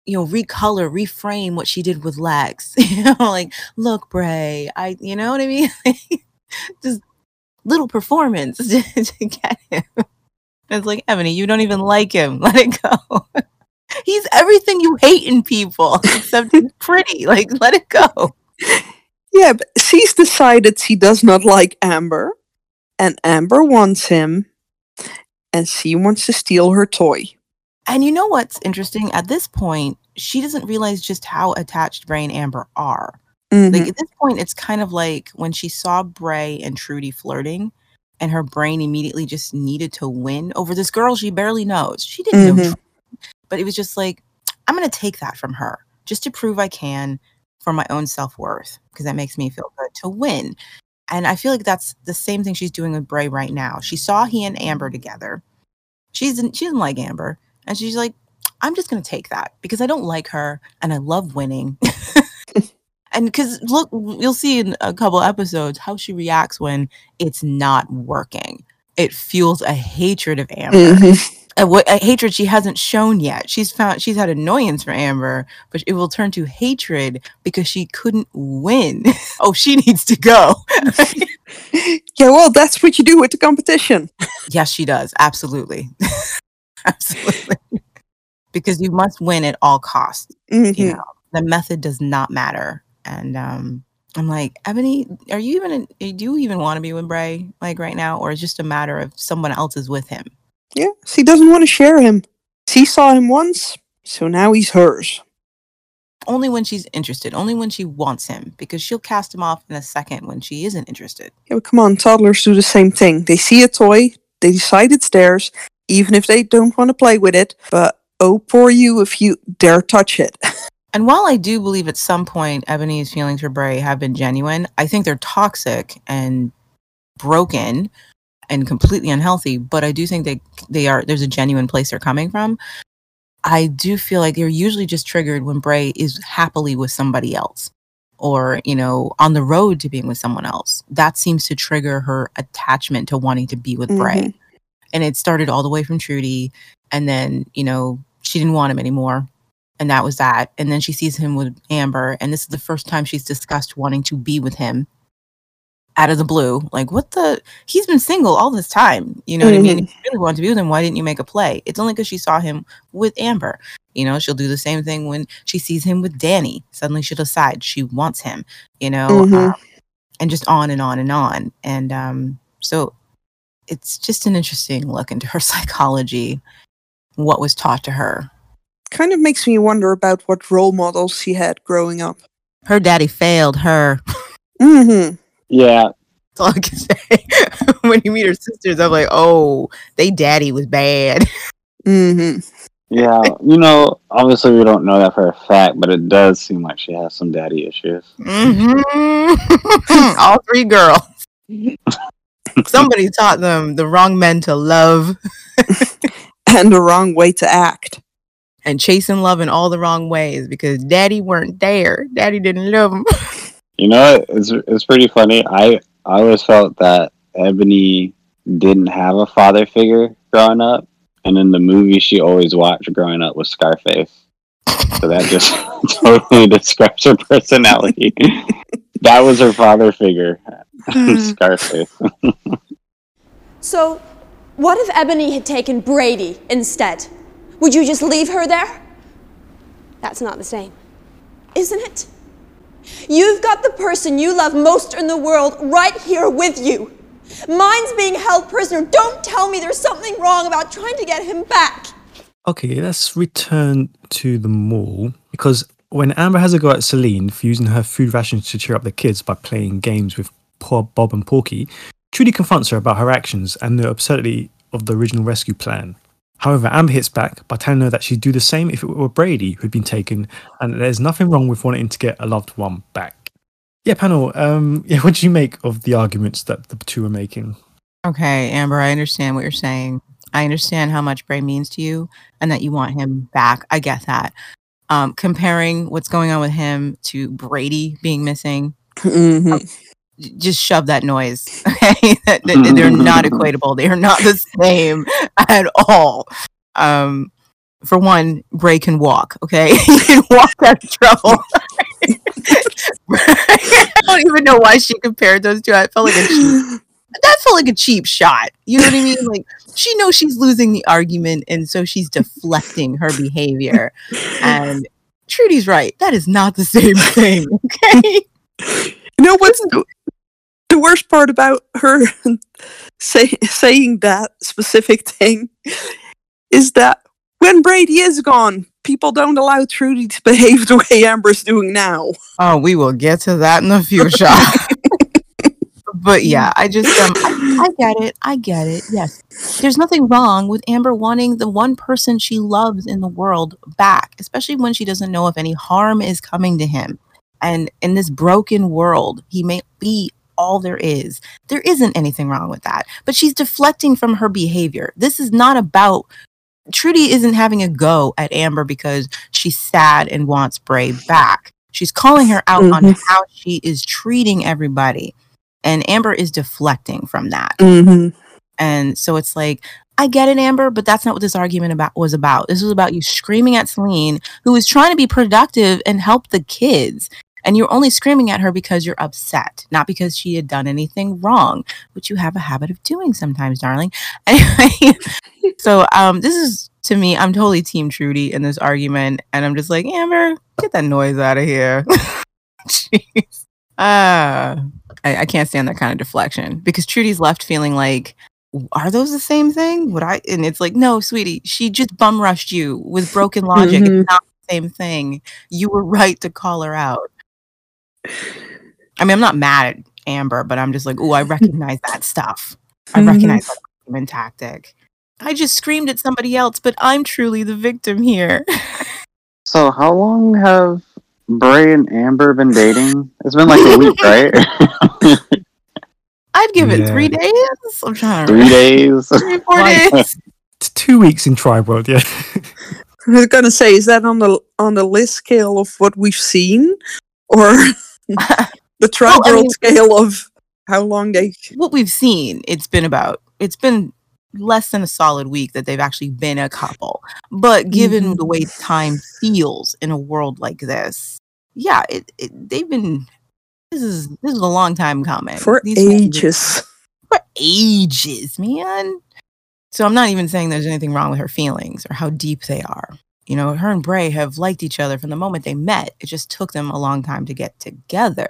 S4: you know, recolor, reframe what she did with Lex. (laughs) you know, like, look, Bray, I, you know what I mean? (laughs) Just little performance (laughs) to, to get him. It's like, Ebony, you don't even like him. Let it go. He's everything you hate in people, except he's pretty. Like, let it go.
S2: Yeah, but she's decided she does not like Amber, and Amber wants him, and she wants to steal her toy.
S4: And you know what's interesting? At this point, she doesn't realize just how attached Bray and Amber are.
S2: Mhm.
S4: Like at this point, it's kind of like when she saw Bray and Trudy flirting, and her brain immediately just needed to win over this girl she barely knows. She didn't know,
S2: Mhm.
S4: Trudy, but it was just like, I'm going to take that from her just to prove I can for my own self worth because that makes me feel good to win. And I feel like that's the same thing she's doing with Bray right now. She saw he and Amber together. She's she doesn't like Amber, and she's like, I'm just going to take that because I don't like her and I love winning. (laughs) (laughs) and because look, you'll see in a couple episodes how she reacts when it's not working. It fuels a hatred of Amber,
S2: Mhm.
S4: a, a hatred she hasn't shown yet. She's found she's had annoyance for Amber, but it will turn to hatred because she couldn't win. (laughs) oh, she needs to go.
S2: Yeah, well, that's what you do with the competition.
S4: yes, she does. Absolutely, (laughs) absolutely. because you must win at all costs.
S2: Mhm.
S4: you know the method does not matter and um i'm like ebony are you even do you even want to be with bray like right now or is it just a matter of someone else is with him
S2: Yeah, she doesn't want to share him. She saw him once, so now he's hers.
S4: Only when she's interested, only when she wants him, because she'll cast him off in a second when she isn't interested.
S2: Yeah, but come on, toddlers do the same thing. They see a toy, they decide it's theirs, even if they don't want to play with it. But oh, poor you if you dare touch it. (laughs)
S4: And while I do believe at some point Ebony's feelings for Bray have been genuine, I think they're toxic and broken and completely unhealthy. But I do think they they are there's a genuine place they're coming from. I do feel like they're usually just triggered when Bray is happily with somebody else or, you know, on the road to being with someone else. That seems to trigger her attachment to wanting to be with Bray. Mm-hmm. And it started all the way from Trudy. And then, you know, she didn't want him anymore. And that was that. And then she sees him with Amber. And this is the first time she's discussed wanting to be with him out of the blue. Like, what the? He's been single all this time. You know what I mean? If you really wanted to be with him, why didn't you make a play? It's only because she saw him with Amber. You know, she'll do the same thing when she sees him with Danny. Suddenly she'll decide she wants him, you know,
S2: Mhm.
S4: um, and just on and on and on. And um, so it's just an interesting look into her (laughs) psychology, what was taught to her.
S2: kind of makes me wonder about what role models she had growing up.
S4: Her daddy failed her.
S2: hmm
S5: Yeah, (laughs)
S4: That's all I can say. (laughs) when you meet her sisters, I'm like, oh, they daddy was bad.
S2: hmm
S5: yeah. You know, obviously we don't know that for a fact, but it does seem like she has some daddy issues.
S4: Mhm. All three girls. Somebody taught them the wrong men to love (laughs)
S2: And the wrong way to act.
S4: and chasing love in all the wrong ways because daddy weren't there. Daddy didn't love them. (laughs)
S5: You know, it's it's pretty funny. I I always felt that Ebony didn't have a father figure growing up, and in the movie she always watched growing up was Scarface. So that just (laughs) totally describes her personality. that was her father figure, (laughs) hmm. Scarface.
S8: So, what if Ebony had taken Brady instead? Would you just leave her there? That's not the same, isn't it? You've got the person you love most in the world right here with you. Mine's being held prisoner. Don't tell me there's something wrong about trying to get him back.
S3: Okay, let's return to the mall because when Amber has a go at Salene for using her food rations to cheer up the kids by playing games with poor Bob and Porky, Trudy confronts her about her actions and the absurdity of the original rescue plan. However, Amber hits back by telling her that she'd do the same if it were Brady who'd been taken, and there's nothing wrong with wanting to get a loved one back. Yeah, panel. Um, (laughs) yeah, what do you make of the arguments that the two are making?
S4: Okay, Amber, I understand what you're saying. I understand how much Bray means to you and that you want him back. I get that. Um, comparing what's going on with him to Brady being missing,
S2: hmm
S4: j- just shove that noise. (laughs) Okay, (laughs) they're not equatable. They are not the same (laughs) at all. Um, for one, Bray can walk. Okay, he can walk out of trouble. I don't even know why she compared those two. I felt like a cheap, that felt like a cheap shot. You know what I mean? Like she knows she's losing the argument, and so she's (laughs) deflecting her behavior. And Trudy's right. That is not the (laughs) same thing. Okay.
S2: You know what's the, the worst part about her (laughs) say, saying that specific thing is that when Brady is gone, people don't allow Trudy to behave the way Amber's doing now.
S4: Oh, we will get to that in the future. But yeah, I just um, I, I get it. I get it. Yes, there's nothing wrong with Amber wanting the one person she loves in the world back, especially when she doesn't know if any harm is coming to him. And in this broken world, he may be all there is. There isn't anything wrong with that. But she's deflecting from her behavior. This is not about Trudy isn't having a go at Amber because she's sad and wants Bray back. She's calling her out on
S2: Mhm.
S4: how she is treating everybody. And Amber is deflecting from that.
S2: Mm-hmm.
S4: And so it's like, I get it, Amber, but that's not what this argument about was about. This was about you screaming at Salene, who is trying to be productive and help the kids. And you're only screaming at her because you're upset, not because she had done anything wrong, which you have a habit of doing sometimes, darling. (laughs) Anyway, so um, this is to me, I'm totally Team Trudy in this argument, and I'm just like, Amber, get that noise out of here. (laughs) Jeez. Ah, I, I can't stand that kind of deflection because Trudy's left feeling like are those the same thing? Would I? And it's like, no, sweetie, she just bum rushed you with broken logic.
S2: Mhm.
S4: It's not the same thing. You were right to call her out. I mean, I'm not mad at Amber, but I'm just like, oh, I recognize that stuff. I
S2: Mhm.
S4: recognize that argument tactic. I just screamed at somebody else, but I'm truly the victim here. (laughs)
S5: So how long have Bray and Amber been dating? It's been like a week, (laughs) right?
S4: I'd give it three days. I'm trying to
S5: Three days. (laughs)
S4: three, four
S3: Like-
S4: days.
S3: It's two weeks in Tribe World, yeah. (laughs)
S2: I was gonna say, is that on the on the list scale of what we've seen, or the tribe
S4: I
S2: world
S4: mean-
S2: scale of how long they?
S4: what we've seen, it's been about it's been less than a solid week that they've actually been a couple. But given the way time feels in a world like this, yeah, it, it they've been this is this is a long time coming
S2: For
S4: These fans have-
S2: ages.
S4: for ages, man. So I'm not even saying there's anything wrong with her feelings or how deep they are. You know, her and Bray have liked each other from the moment they met. It just took them a long time to get together.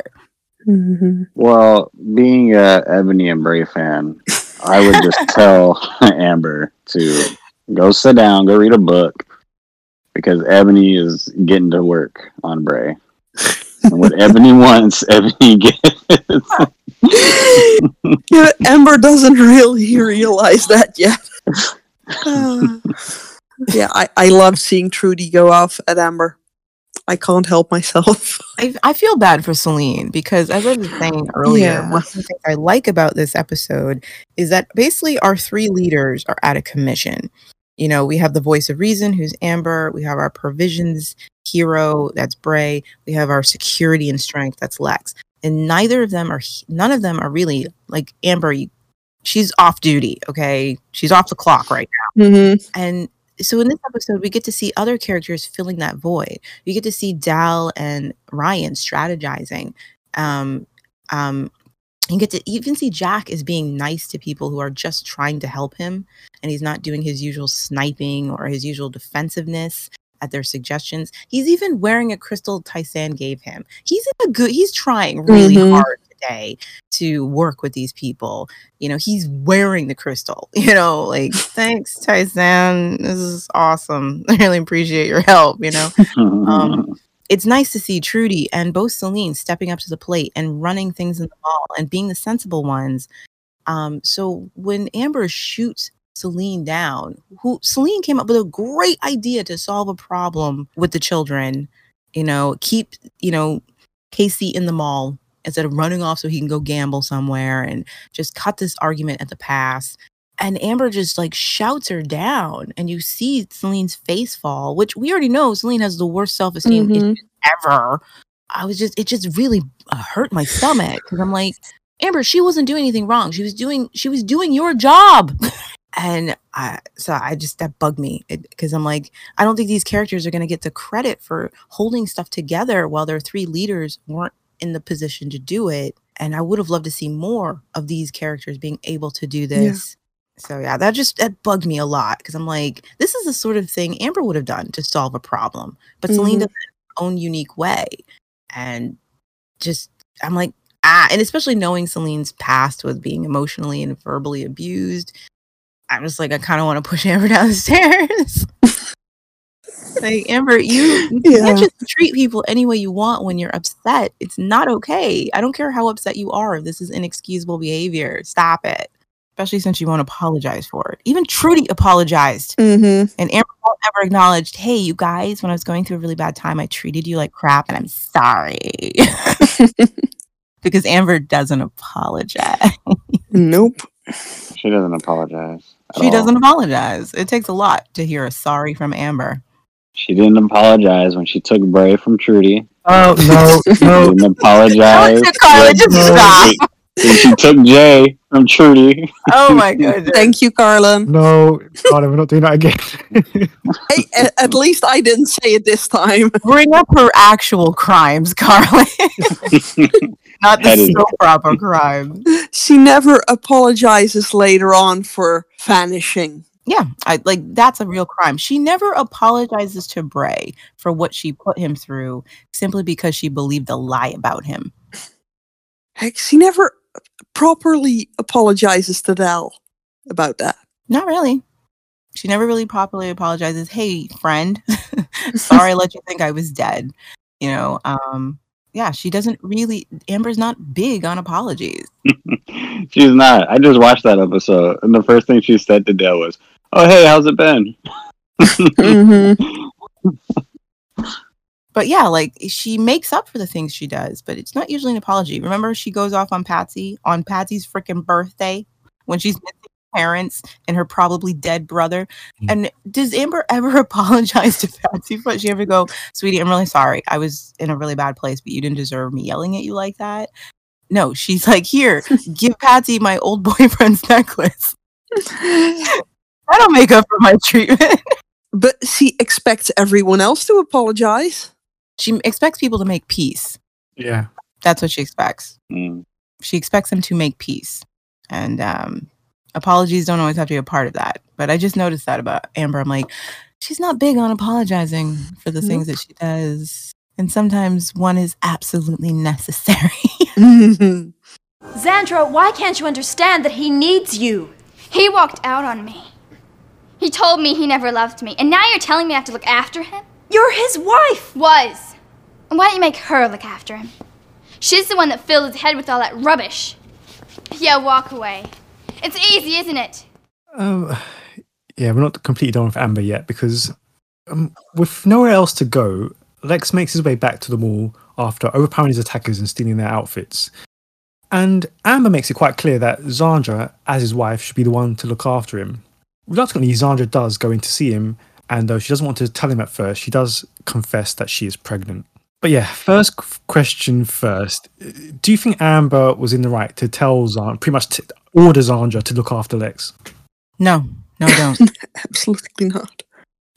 S2: Mhm.
S5: Well, being a Ebony and Bray fan, (laughs) I would just (laughs) tell (laughs) Amber to go sit down, go read a book, because Ebony is getting to work on Bray. And what Ebony (laughs) wants, Ebony gets.
S2: yeah, Amber doesn't really realize that yet. Uh, (sighs) yeah, I, I love seeing Trudy go off at Amber. I can't help myself. (laughs)
S4: I, I feel bad for Salene because, as I was saying earlier,
S2: Yeah.
S4: one of the things I like about this episode is that basically our three leaders are at a commission. You know, we have the voice of reason, who's Amber. We have our provisions hero, that's Bray. We have our security and strength, that's Lex. And neither of them are, none of them are really like Amber. You, she's off duty. Okay, she's off the clock right
S2: Mm-hmm.
S4: and so in this episode, we get to see other characters filling that void. We get to see Dal and Ryan strategizing. Um, um, you get to even see Jack is being nice to people who are just trying to help him, and he's not doing his usual sniping or his usual defensiveness at their suggestions. He's even wearing a crystal Tai-San gave him. He's in a good. He's trying really
S2: Mhm.
S4: hard today to work with these people. You know he's wearing the crystal (laughs) you know like (laughs) thanks tai-san. This is awesome. (laughs) I really appreciate your help you know? Um, it's nice to see trudy and both salene stepping up to the plate and running things in the mall and being the sensible ones. Um, so when amber shoots salene down who salene came up with a great idea to solve a problem with the children you know keep you know KC in the mall instead of running off so he can go gamble somewhere and just cut this argument at the pass. And Amber just like shouts her down, and you see Salene's face fall, which we already know Salene has the worst self esteem
S2: Mhm.
S4: ever. I was just, it just really uh, hurt my stomach because I'm like, Amber, she wasn't doing anything wrong. She was doing, she was doing your job. (laughs) and I, so I just, that bugged me because I'm like, I don't think these characters are going to get the credit for holding stuff together while their three leaders weren't in the position to do it. And I would have loved to see more of these characters being able to do this. So yeah, that just that bugged me a lot because I'm like, this is the sort of thing Amber would have done to solve a problem, but Salene
S2: Mhm.
S4: does it her own unique way, and just I'm like ah, and especially knowing Salene's past with being emotionally and verbally abused, I'm just like I kind of want to push (laughs) Amber down the stairs. Like Amber, you, you
S2: Yeah.
S4: can't just treat people any way you want when you're upset. It's not okay. I don't care how upset you are. If this is inexcusable behavior, stop it. Especially since you won't apologize for it. Even Trudy apologized.
S2: Mm-hmm.
S4: And Amber won't ever acknowledged, hey, you guys, when I was going through a really bad time, I treated you like crap and I'm sorry. (laughs) because Amber doesn't apologize.
S2: Nope.
S5: she doesn't apologize.
S4: She
S5: all.
S4: doesn't apologize. It takes a lot to hear a sorry from Amber.
S5: She didn't apologize when she took Bray from Trudy.
S3: Oh no, (laughs)
S5: She
S3: no.
S5: didn't apologize.
S4: Carla,
S5: when-
S4: just
S5: when
S4: stop.
S5: she- she took Jay from Trudy.
S4: Oh my (laughs) goodness.
S2: Thank you, Carlin.
S3: No, Carla, we're not doing that again. (laughs)
S2: Hey, a- at least I didn't say it this time.
S4: Bring up her actual crimes, Carly. Not the
S5: Headed.
S4: soap opera crime.
S2: She never apologizes later on for vanishing.
S4: Yeah, I like that's a real crime. She never apologizes to Bray for what she put him through simply because she believed a lie about him.
S2: Heck, she never properly apologizes to Dal. about that.
S4: Not really. She never really properly apologizes. Hey, friend, (laughs) sorry I let you think I was dead. You know, um, yeah, she doesn't really. Amber's not big on apologies. (laughs)
S5: She's not. I just watched that episode, and the first thing she said to Dal was, "Oh, hey, how's it been?"
S2: Mm-hmm. (laughs)
S4: But yeah, like she makes up for the things she does, but it's not usually an apology. Remember, she goes off on Patsy on Patsy's freaking birthday when she's missing her parents and her probably dead brother.
S3: Mm.
S4: And does Amber (laughs) ever apologize to Patsy? But she ever go, sweetie, I'm really sorry. I was in a really bad place, but you didn't deserve me yelling at you like that. No, she's like, here, (laughs) give Patsy my old boyfriend's necklace. That'll make up for my treatment. (laughs)
S2: but she expects everyone else to apologize.
S4: she expects people to make peace.
S3: Yeah.
S4: That's what she expects.
S5: Mm.
S4: she expects them to make peace and um apologies don't always have to be a part of that but i just noticed that about amber i'm like she's not big on apologizing for the things that she does and sometimes one is absolutely necessary (laughs)
S2: Mhm.
S9: Zandra, why can't you understand that he needs you?
S7: He walked out on me. He told me he never loved me, and now you're telling me I have to look after him?
S9: You're his wife!
S7: Was. And why don't you make her look after him? She's the one that filled his head with all that rubbish. Yeah, walk away. It's easy, isn't it?
S3: Um, yeah, we're not completely done with Amber yet because um, with nowhere else to go, Lex makes his way back to the mall after overpowering his attackers and stealing their outfits. And Amber makes it quite clear that Zandra, as his wife, should be the one to look after him. Reluctantly, Zandra does go in to see him, and though she doesn't want to tell him at first, she does confess that she is pregnant. But yeah, first question first. Do you think Amber was in the right to tell Zandra, pretty much t- order Zandra to look after Lex?
S4: no no don't (laughs)
S2: Absolutely not.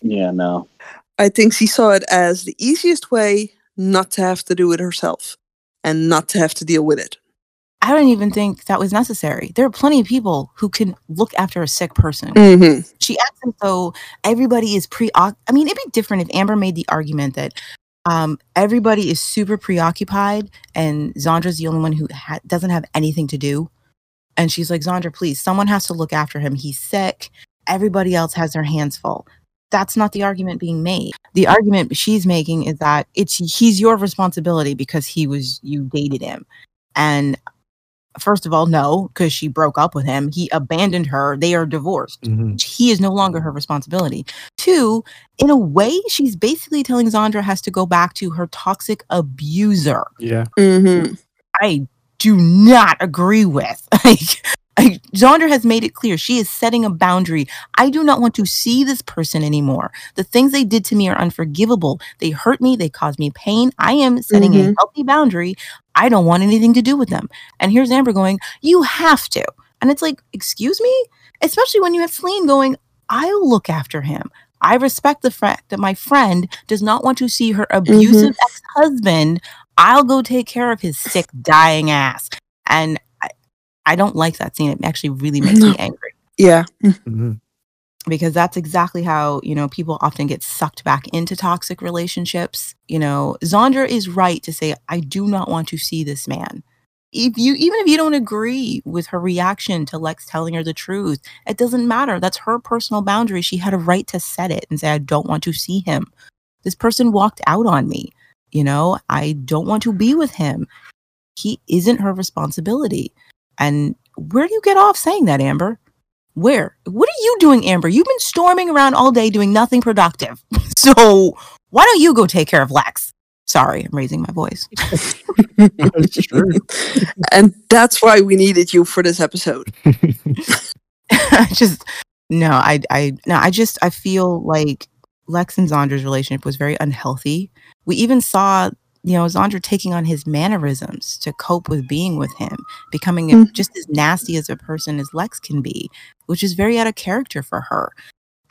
S5: Yeah, no.
S2: I think she saw it as the easiest way not to have to do it herself and not to have to deal with it.
S4: I don't even think that was necessary there are plenty of people who can look after a sick person
S2: hmm
S4: she acts as though everybody is pre I mean, it'd be different if Amber made the argument that um, everybody is super preoccupied and Zandra's the only one who ha- doesn't have anything to do. And she's like, Zandra, please, someone has to look after him. He's sick. Everybody else has their hands full. That's not the argument being made. The argument she's making is that it's he's your responsibility because he was you dated him. And first of all, no, because she broke up with him. He abandoned her. They are divorced
S3: Mhm.
S4: he is no longer her responsibility. Two, in a way, she's basically telling Zandra has to go back to her toxic abuser.
S3: Yeah.
S2: hmm
S4: I do not agree with. (laughs) Like, (laughs) I, has made it clear she is setting a boundary. I do not want to see this person anymore. The things they did to me are unforgivable. They hurt me. They caused me pain. I am setting a
S2: Mhm.
S4: healthy boundary. I don't want anything to do with them. And here's Amber going, You have to. And it's like, Excuse me? Especially when you have Salene going, I'll look after him. I respect the fact that my friend does not want to see her abusive ex husband. I'll go take care of his sick, dying ass. And I, I don't like that scene. It actually really makes me (laughs) angry.
S2: Yeah.
S3: Mhm.
S4: because that's exactly how you know people often get sucked back into toxic relationships. You know zandra is right to say i do not want to see this man. If you even if you don't agree with her reaction to lex telling her the truth it doesn't matter. That's her personal boundary. She had a right to set it and say i don't want to see him. This person walked out on me. You know i don't want to be with him. He isn't her responsibility and where do you get off saying that amber where? What are you doing, Amber? You've been storming around all day doing nothing productive. (laughs) So why don't you go take care of Lex? Sorry, I'm raising my voice. (laughs)
S3: That's true.
S2: And that's why we needed you for this episode.
S4: I (laughs) just no, I I no, I just I feel like Lex and Zandra's relationship was very unhealthy. We even saw, you know, Zandra taking on his mannerisms to cope with being with him, becoming
S2: Mhm.
S4: just as nasty as a person as Lex can be, which is very out of character for her.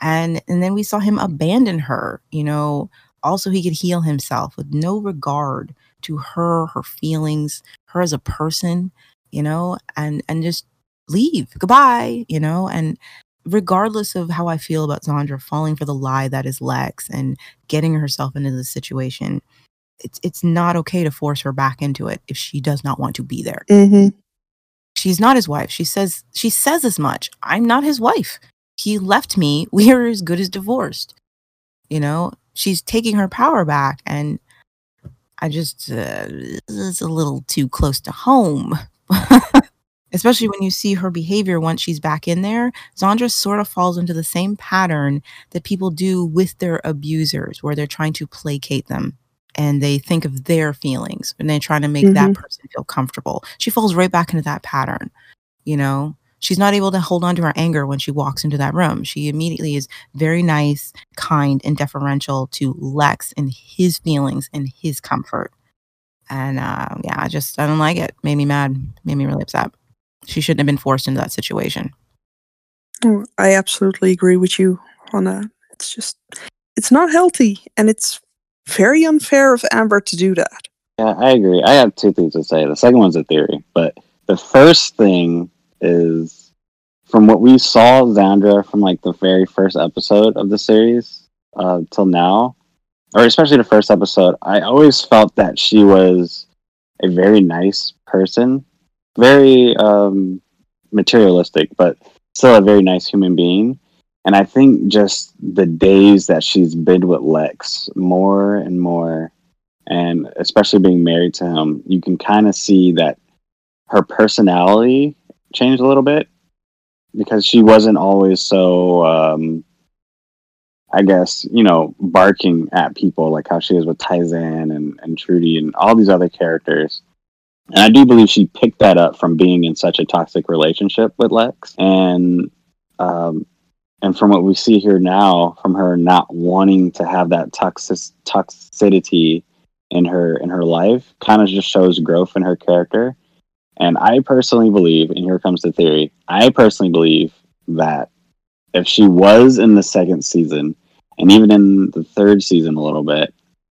S4: And and then we saw him abandon her, you know, also he could heal himself with no regard to her, her feelings, her as a person, you know, and and just leave. Goodbye, you know, and regardless of how I feel about Zandra falling for the lie that is Lex and getting herself into this situation, it's it's not okay to force her back into it if she does not want to be there.
S2: hmm
S4: she's not his wife. She says she says as much. I'm not his wife. He left me. (laughs) We are as good as divorced. You know, she's taking her power back, and I just uh, it's a little too close to home. (laughs) Especially when you see her behavior once she's back in there, Zandra sort of falls into the same pattern that people do with their abusers, where they're trying to placate them and they think of their feelings and they're trying to make that
S2: Mhm.
S4: person feel comfortable. She falls right back into that pattern. You know, she's not able to hold on to her anger when she walks into that room. She immediately is very nice, kind, and deferential to Lex and his feelings and his comfort. And uh, yeah, I just, I don't like it. Made me mad, made me really upset. She shouldn't have been forced into that situation.
S2: Oh, I absolutely agree with you on that. It's just, it's not healthy, and it's very unfair of Amber to do that.
S5: Yeah, I agree. I have two things to say. The second one's a theory, but the first thing is from what we saw Zandra from like the very first episode of the series uh, till now, or especially the first episode, I always felt that she was a very nice person, very um, materialistic, but still a very nice human being. And I think just the days that she's been with Lex more and more, and especially being married to him, you can kind of see that her personality changed a little bit because she wasn't always so, um, I guess, you know, barking at people like how she is with Tai-San and, and Trudy and all these other characters. And I do believe she picked that up from being in such a toxic relationship with Lex. And um, and from what we see here now, from her not wanting to have that toxic toxicity in her in her life, kind of just shows growth in her character. And I personally believe, and here comes the theory, I personally believe that if she was in the second season and even in the third season a little bit,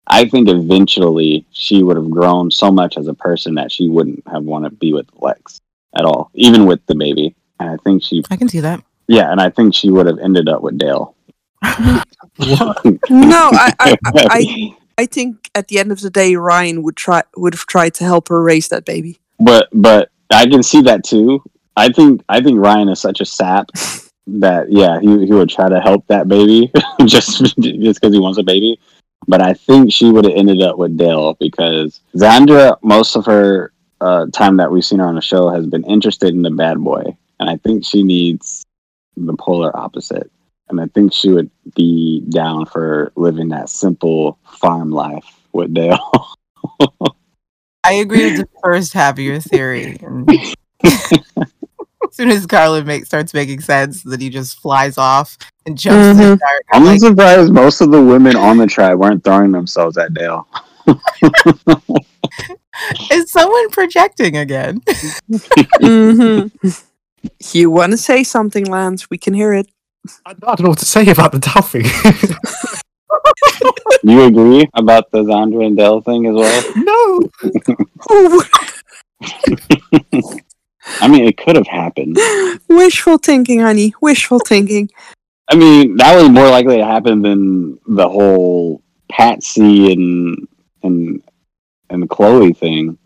S5: I think eventually she would have grown so much as a person that she wouldn't have wanted to be with Lex at all, even with the baby. And I think she,
S4: I can see that.
S5: Yeah, and I think she would have ended up with Dal. (laughs)
S2: No, I, I, (laughs) I, I, think at the end of the day, Ryan would try would have tried to help her raise that baby.
S5: but but I can see that too. I think I think Ryan is such a sap that yeah he he would try to help that baby (laughs) just just because he wants a baby. But I think she would have ended up with Dal because Zandra most of her uh, time that we've seen her on the show has been interested in the bad boy, and I think she needs the polar opposite. And I think she would be down for living that simple farm life with Dal. (laughs)
S4: I agree with the first half of your theory. (laughs) As soon as Carlin make, starts making sense, that he just flies off and jumps in the
S2: Mhm.
S4: dark.
S5: I'm
S4: I'm like,
S5: surprised most of the women on the tribe weren't throwing themselves at Dal. (laughs)
S4: is someone projecting again?
S2: hmm You want to say something, Lance? We can hear it.
S3: I, I don't know what to say about the Dal thing. (laughs)
S5: You agree about the Zandra and Dal thing as well?
S3: no. (laughs)
S5: I mean, it could have happened. (laughs)
S2: Wishful thinking, honey. Wishful thinking.
S5: I mean, that was more likely to happen than the whole Patsy and and and Chloe thing.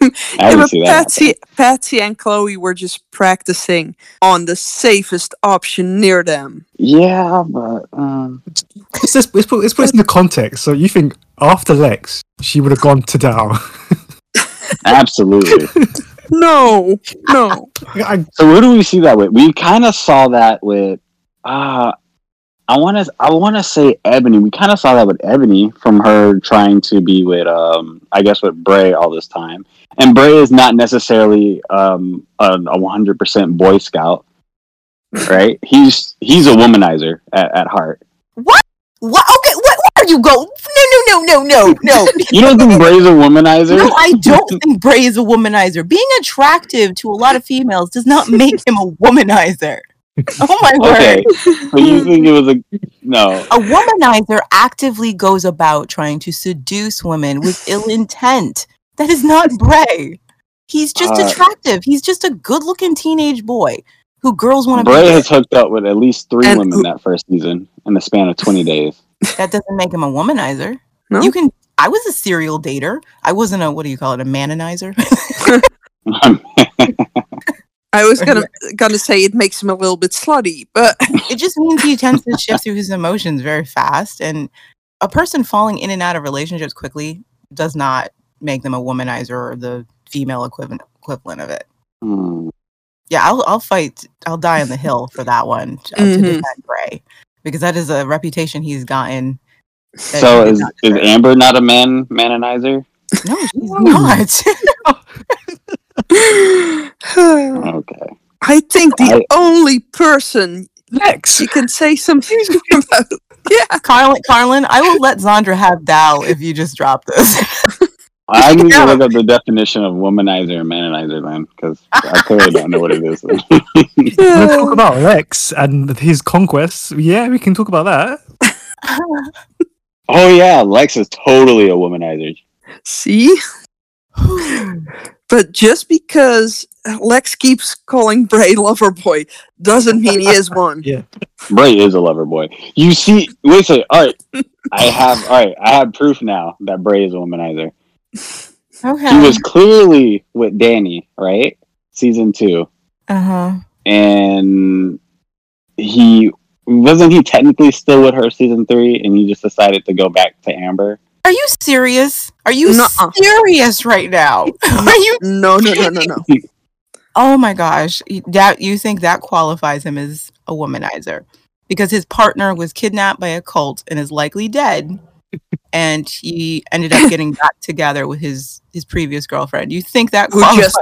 S5: (laughs) I
S2: Yeah,
S5: didn't
S2: but
S5: see that.
S2: Patsy, Patsy and Chloe were just practicing on the safest option near them.
S5: Yeah, but um,
S3: Let's, just, let's, put, let's put this into context. So you think after Lex, she would have gone to Dal? (laughs)
S5: absolutely. (laughs)
S2: No, no.
S3: I,
S5: So who do we see that with? We kind of saw that with uh I want to I want to say Ebony. We kind of saw that with Ebony from her trying to be with um I guess with Bray all this time. And Bray is not necessarily um a, a 100% boy scout. Right? he's he's a womanizer at, at heart.
S4: What? What? Okay, what, where are you going? No, no, no, no, no, no. (laughs)
S5: You don't think Bray's a womanizer?
S4: No, I don't think Bray is a womanizer. Being attractive to a lot of females does not make him a womanizer. Oh my word. (laughs)
S5: Okay.
S4: word.
S5: So you think it was a no.
S4: A womanizer actively goes about trying to seduce women with (laughs) ill intent. That is not Bray. He's just
S5: Uh,
S4: attractive. He's just a good looking teenage boy who girls want to
S5: Bray
S4: be.
S5: has hooked up with at least three
S2: And
S5: women
S2: who-
S5: that first season in the span of 20 days.
S4: That doesn't make him a womanizer.
S2: No?
S4: You can. I was a serial dater. I wasn't a what do you call it? A manonizer. (laughs)
S2: I was gonna (laughs) gonna say it makes him a little bit slutty, but (laughs)
S4: it just means he tends to shift through his emotions very fast and a person falling in and out of relationships quickly does not make them a womanizer or the female equivalent equivalent of it
S5: Hmm.
S4: yeah i'll, I'll fight i'll die on the hill for that one uh, to
S2: Mhm.
S4: defend bray because that is a reputation he's gotten
S5: So
S4: he
S5: is is. Amber not a man manonizer?
S4: no she's (laughs) not (sighs)
S5: Okay.
S2: I think the
S5: I-
S2: only person
S3: Lex.
S2: you can say something (laughs) about. Yeah,
S4: carlin carlin i will let zandra have dal if you just drop this
S5: I (laughs) need
S4: Yeah.
S5: to look up the definition of womanizer and manonizer, man, because I clearly don't know what it is. (laughs)
S3: Let's talk about Lex and his conquests. Yeah, we can talk about that.
S5: oh yeah, Lex is totally a womanizer.
S2: see, but just because Lex keeps calling Bray lover boy doesn't mean he is one. (laughs)
S3: Yeah.
S5: Bray is a lover boy. You see, wait a second. All right, I have all right. I have proof now that Bray is a womanizer.
S4: okay
S5: He was clearly with Danny, right? Season two,
S4: uh-huh
S5: and he wasn't he technically still with her season three, and he just decided to go back to Amber.
S4: Are you serious are you
S2: Nuh-uh.
S4: serious right now (laughs) (laughs) are you
S2: No, no, no, no, no.
S4: Oh my gosh, that you think that qualifies him as a womanizer because his partner was kidnapped by a cult and is likely dead, and he ended up getting (laughs) back together with his his previous girlfriend. You think that
S2: Who
S4: qualifies?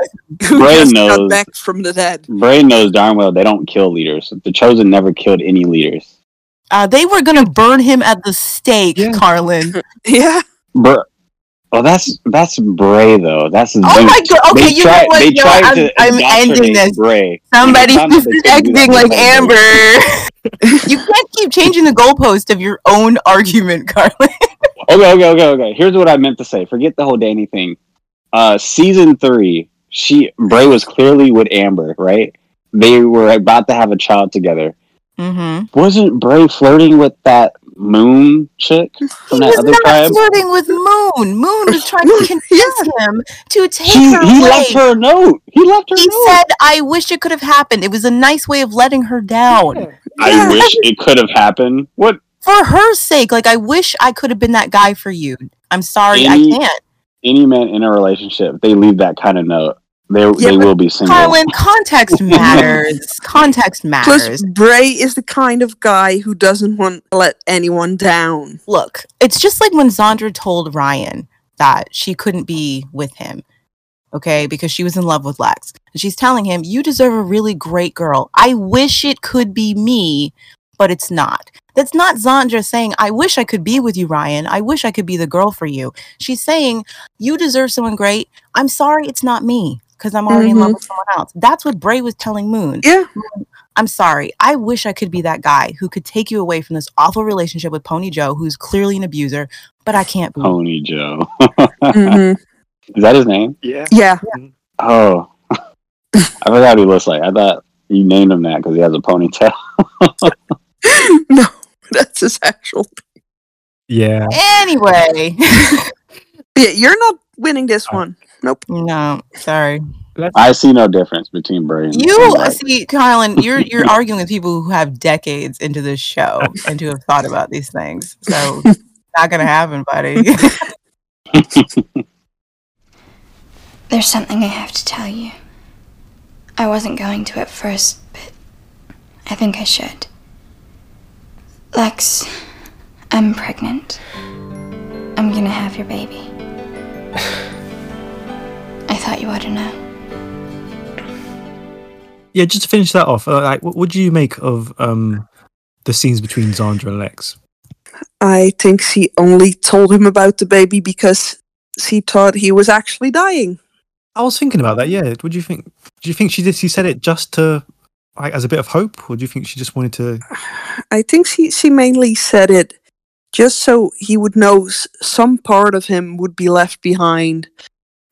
S2: just, who
S5: Bray
S2: just got
S5: knows.
S2: back from the dead.
S5: Bray knows darn well they don't kill leaders. The Chosen never killed any leaders.
S4: Uh, they were gonna burn him at the stake,
S3: Yeah.
S4: Carlin. (laughs)
S2: Yeah,
S5: Br- well, that's that's Bray though. That's
S4: Oh my god! Okay, you
S5: tried,
S4: know what?
S5: They
S4: You know
S5: tried?
S4: I'm, I'm ending this.
S5: Bray.
S4: Somebody who's
S5: that they could do that,
S4: acting like. Amber. you can't keep changing the goalpost of your own argument, Carlin. (laughs)
S5: Okay, okay, okay, okay. Here's what I meant to say. Forget the whole Danny thing. Uh, season three, she Bray was clearly with Amber, right? They were about to have a child together.
S4: Mm-hmm.
S5: Wasn't Bray flirting with that Moon chick from
S4: He
S5: that
S4: was
S5: other
S4: not
S5: tribe?
S4: flirting with Moon. Moon was trying to (laughs) convince him to take
S5: He,
S4: her
S5: he
S4: away.
S5: left her a note. He left her
S4: he
S5: note.
S4: said, "I wish it could have happened. It was a nice way of letting her down
S5: I wish it could have happened. What?
S4: for her sake. Like I wish I could have been that guy for you. I'm sorry,
S5: Any-
S4: I can't."
S5: Any man in a relationship, they leave that kind of note. They
S2: Yeah,
S5: they will be single.
S4: Carlin, context (laughs) matters. context matters.
S2: plus Bray is the kind of guy who doesn't want to let anyone down.
S4: Look, it's just like when Zandra told Ryan that she couldn't be with him, okay, because she was in love with Lex. And she's telling him, You deserve a really great girl. I wish it could be me, but it's not. That's not Zandra saying, I wish I could be with you, Ryan. I wish I could be the girl for you. She's saying, You deserve someone great. I'm sorry it's not me because I'm already in love
S2: Mhm.
S4: with someone else. That's what Bray was telling Moon.
S2: Yeah,
S4: I'm sorry. I wish I could be that guy who could take you away from this awful relationship with Pony Joe, who's clearly an abuser, but I can't be.
S5: Pony Joe.
S2: hmm (laughs)
S5: Is that his name?
S3: Yeah.
S2: yeah.
S5: Oh, (laughs) I forgot what he looks like. I thought you named him that because he has a ponytail. (laughs)
S2: no, that's his actual.
S3: Yeah.
S4: Anyway,
S2: Yeah, you're not winning this one. Nope.
S4: no, sorry.
S5: I see no difference between Bray and
S4: You
S5: and
S4: see, Carlin, you're you're arguing with people who have decades into this show and who have thought about these things. So (laughs) not gonna happen, buddy. (laughs)
S7: There's something I have to tell you. I wasn't going to at first, but I think I should. Lex, I'm pregnant. I'm gonna have your baby. (laughs) I thought you ought to know.
S3: Yeah, just to finish that off, uh, like, what, what do you make of um the scenes between Zandra and Lex?
S2: I think she only told him about the baby because she thought he was actually dying.
S3: I was thinking about that. Yeah, what do you think? Do you think she did? She said it just to like as a bit of hope, or do you think she just wanted to?
S2: I think she, she mainly said it just so he would know some part of him would be left behind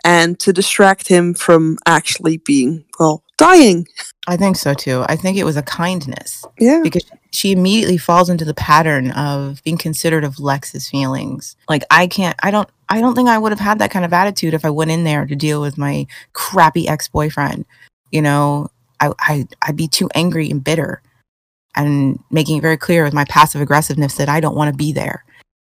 S2: and to distract him from actually being, well, dying.
S4: I think so too. I think it was a kindness.
S2: Yeah.
S4: because she immediately falls into the pattern of being considerate of Lex's feelings. Like I can't I don't I don't think I would have had that kind of attitude if I went in there to deal with my crappy ex boyfriend. You know, I, I I'd be too angry and bitter, and making it very clear with my passive aggressiveness that I don't want to be there.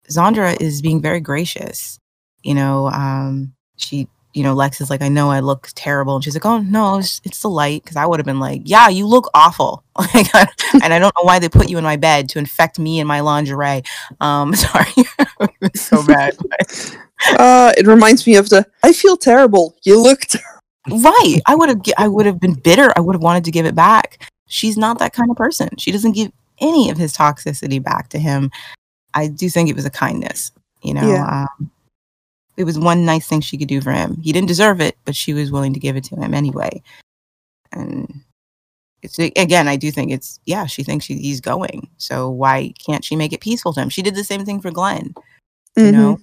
S4: Zandra is being very gracious. You know, um, she you know, Lex is like, I know I look terrible. And she's like, oh, no, it's, it's the light. Cause I would have been like, yeah, you look awful. (laughs) Like, and I don't know why they put you in my bed to infect me in my lingerie. Um, (laughs) sorry. (laughs) So bad.
S2: Uh, it reminds me of the I feel terrible. You look terrible.
S4: right. I would have, I would have been bitter. I would have wanted to give it back. She's not that kind of person. She doesn't give any of his toxicity back to him. I do think it was a kindness, you know,
S2: Yeah.
S4: um, it was one nice thing she could do for him. He didn't deserve it, but she was willing to give it to him anyway. And it's again, I do think it's yeah. She thinks she, he's going, so why can't she make it peaceful to him? She did the same thing for Glenn. You mm-hmm. know,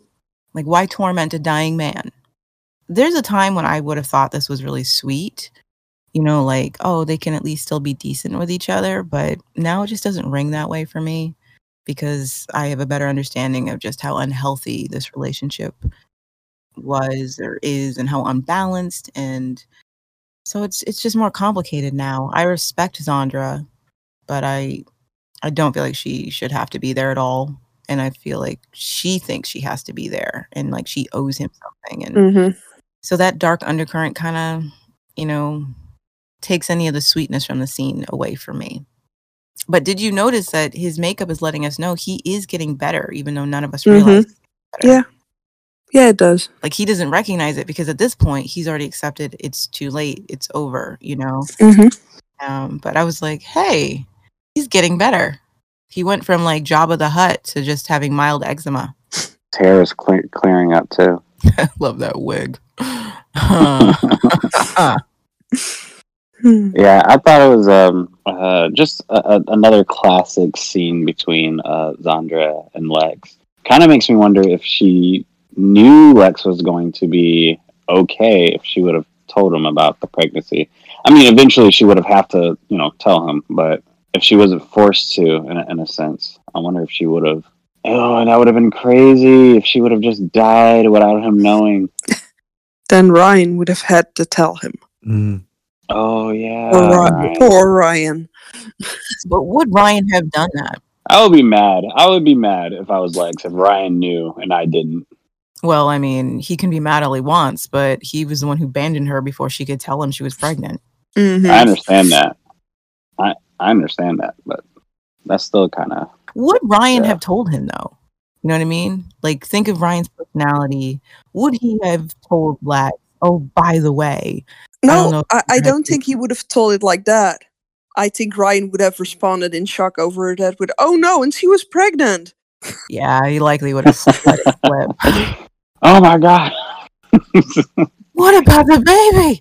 S4: like why torment a dying man? There's a time when I would have thought this was really sweet. You know, like oh, they can at least still be decent with each other, but now it just doesn't ring that way for me because I have a better understanding of just how unhealthy this relationship was or is and how unbalanced and so it's it's just more complicated now. I respect Zandra, but I I don't feel like she should have to be there at all. And I feel like she thinks she has to be there and like she owes him something. And
S2: Mm-hmm.
S4: so that dark undercurrent kind of, you know, takes any of the sweetness from the scene away from me. But did you notice that his makeup is letting us know he is getting better, even though none of us
S2: Mhm.
S4: realize?
S2: Yeah. Yeah, it does.
S4: Like he doesn't recognize it because at this point he's already accepted it's too late, it's over, you know.
S2: Mm-hmm.
S4: Um, but I was like, hey, he's getting better. He went from like Jabba the Hutt to just having mild eczema.
S5: His hair is cle- clearing up too. (laughs)
S4: Love that wig. (laughs)
S2: Hmm.
S5: Yeah, I thought it was um uh, just a, a, another classic scene between uh, Zandra and Lex. Kind of makes me wonder if she knew Lex was going to be okay if she would have told him about the pregnancy. I mean, eventually she would have had to, you know, tell him, but if she wasn't forced to, in a, in a sense, I wonder if she would have. Oh, and that would have been crazy if she would have just died without him knowing. (laughs)
S2: Then Ryan would have had to tell him.
S3: Mm.
S5: Oh yeah,
S2: Poor Ryan.
S5: Ryan.
S2: Poor Ryan.
S4: but would Ryan have done that?
S5: I would be mad. I would be mad if I was Lex if Ryan knew and I didn't.
S4: Well, I mean, he can be mad all he wants, but he was the one who abandoned her before she could tell him she was pregnant.
S2: Mhm.
S5: I understand that. I I understand that, but that's still kind of
S4: Would Ryan
S5: Yeah.
S4: have told him though? You know what I mean? Like, think of Ryan's personality. Would he have told Lex, oh, by the way, I don't
S2: No,
S4: know
S2: I, I don't think he would have told it like that. I think Ryan would have responded in shock over that with, "Oh no, and she was pregnant."
S4: yeah, he likely would (laughs) have let it slip.
S5: Oh my god. (laughs)
S4: What about the baby?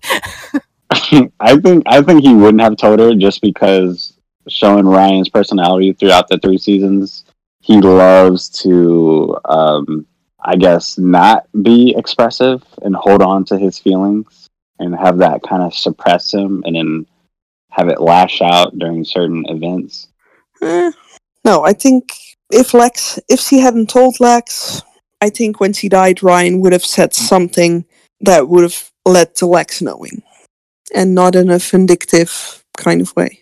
S5: I think I think he wouldn't have told her just because showing Ryan's personality throughout the three seasons, he loves to um I guess not be expressive and hold on to his feelings and have that kind of suppress him and then have it lash out during certain events.
S2: Eh, no, I think if Lex, if she hadn't told Lex, I think when she died, Ryan would have said something that would have led to Lex knowing, and not in a vindictive kind of way.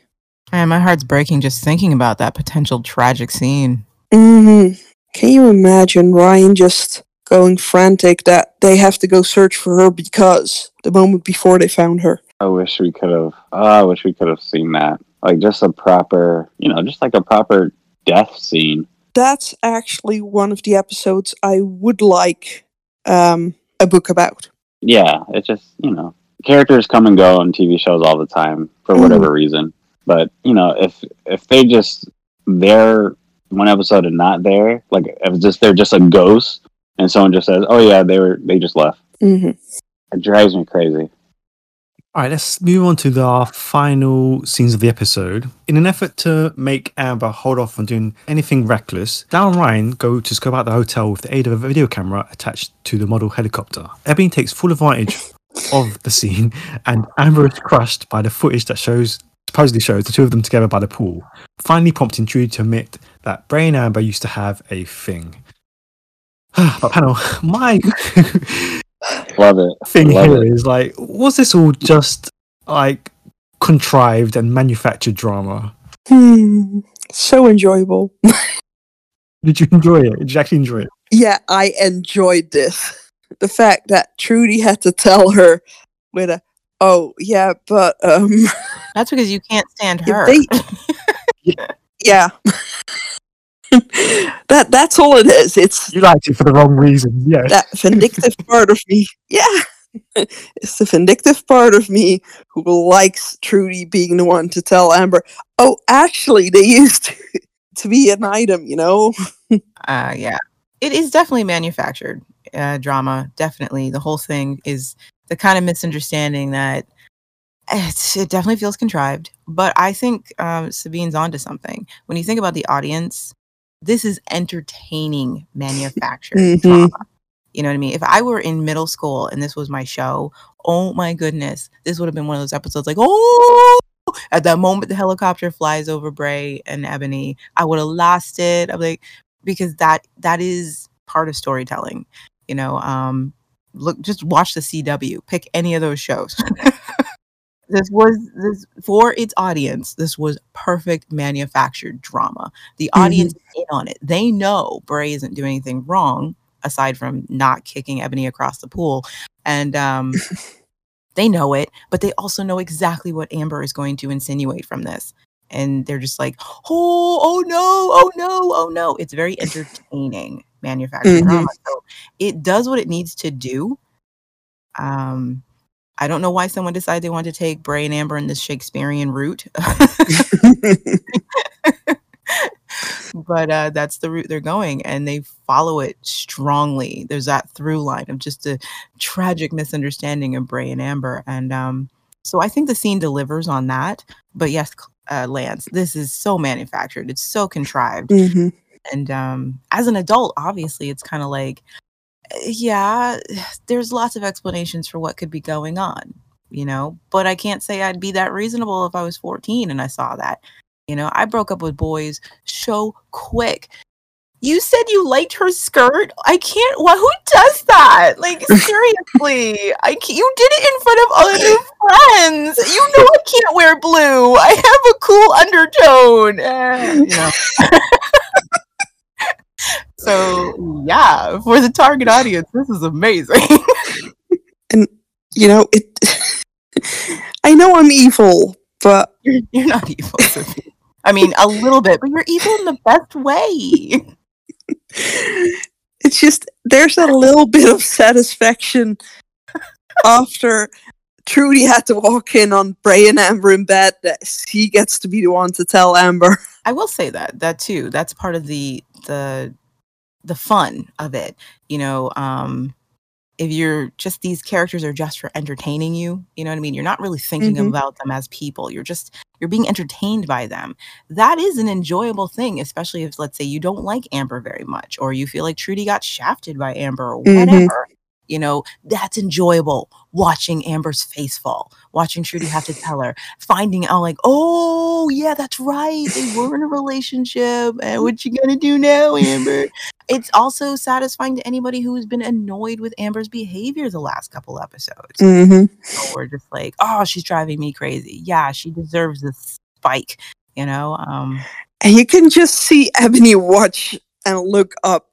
S4: Man, my heart's breaking just thinking about that potential tragic scene.
S2: hmm Can you imagine Ryan just going frantic that they have to go search for her because the moment before they found her?
S5: I wish we could have. Oh, I wish we could have seen that. Like just a proper, you know, just like a proper death scene.
S2: That's actually one of the episodes I would like um, a book about.
S5: Yeah, it's just you know, characters come and go on TV shows all the time for whatever reason. But you know, if if they just there one episode and not there, like if it's just they're just a ghost, and someone just says, "Oh yeah, they were they just left,"
S2: hmm
S5: it drives me crazy.
S3: All right, let's move on to the final scenes of the episode. In an effort to make Amber hold off on doing anything reckless, Dal and Ryan go to scope out the hotel with the aid of a video camera attached to the model helicopter. Ebony takes full advantage of the scene, and Amber is crushed by the footage that shows supposedly shows the two of them together by the pool, finally prompting Trudy to admit that Bray and Amber used to have a thing. (sighs) but panel, (laughs) my
S5: Love it.
S3: thing
S5: Love
S3: here
S5: it.
S3: is like, was this all just like contrived and manufactured drama?
S2: Hmm. So enjoyable. (laughs)
S3: Did you enjoy it? Did you actually enjoy it?
S2: Yeah, I enjoyed this. The fact that Trudy had to tell her with a, oh yeah, but um,
S4: That's because you can't stand her.
S2: they- (laughs) yeah. (laughs) that that's all it is. It's
S3: You liked it for the wrong reasons, yeah.
S2: that vindictive part of me. Yeah. (laughs) It's the vindictive part of me who likes Trudy being the one to tell Amber, oh, actually, they used to, to be an item, you know? (laughs)
S4: uh yeah it is definitely manufactured uh drama definitely the whole thing is the kind of misunderstanding that it's, it definitely feels contrived but i think um sabine's onto something when you think about the audience this is entertaining manufactured
S2: Mhm.
S4: drama you know what i mean? If i were in middle school and this was my show oh my goodness this would have been one of those episodes like oh! At that moment the helicopter flies over bray and ebony. I would have lost it. I'm like because that that is part of storytelling you know um look just watch the cw pick any of those shows (laughs) this was this for its audience this was perfect manufactured drama. The audience is in on it. They know bray isn't doing anything wrong aside from not kicking ebony across the pool. And um (laughs) they know it but they also know exactly what amber is going to insinuate from this. And they're just like oh oh no oh no oh no. It's very entertaining manufactured
S2: Mhm.
S4: drama. So it does what it needs to do. Um i don't know why someone decided they wanted to take bray and amber in this shakespearean route. (laughs) But uh, that's the route they're going and they follow it strongly. There's that through line of just a tragic misunderstanding of bray and amber and um, so i think the scene delivers on that. But yes uh, lance this is so manufactured. It's so contrived.
S2: Mhm.
S4: and um, as an adult obviously it's kind of like yeah there's lots of explanations for what could be going on you know but i can't say i'd be that reasonable if i was 14 and i saw that you know i broke up with boys so quick. You said you liked her skirt? I can't why who does that? Like (laughs) seriously i you did it in front of other friends. You know i can't wear blue. I have a cool undertone. Eh, (laughs) you know (laughs) so yeah for the target audience this is amazing (laughs) and
S2: you know, it. (laughs) I know I'm evil, but
S4: you're, you're not evil Sophie. i mean a little bit but you're evil in the best way (laughs)
S2: it's just there's a little bit of satisfaction after Trudy had to walk in on Bray and Amber in bed that he gets to be the one to tell Amber.
S4: I will say that that too. That's part of the the the fun of it. You know, um if you're just these characters are just for entertaining you, you know what I mean? You're not really thinking
S2: Mhm.
S4: about them as people. You're just you're being entertained by them. That is an enjoyable thing, especially if let's say you don't like Amber very much or you feel like Trudy got shafted by Amber or
S2: Mhm.
S4: whatever. You know, that's enjoyable watching Amber's face fall, watching Trudy have to tell her, finding out like, oh yeah, that's right. They were in a relationship. And what you gonna do now, Amber? it's also satisfying to anybody who's been annoyed with Amber's behavior the last couple episodes.
S2: Mm-hmm.
S4: So we're just like, oh, she's driving me crazy. Yeah, she deserves this spike, you know? Um
S2: And you can just see Ebony watch and look up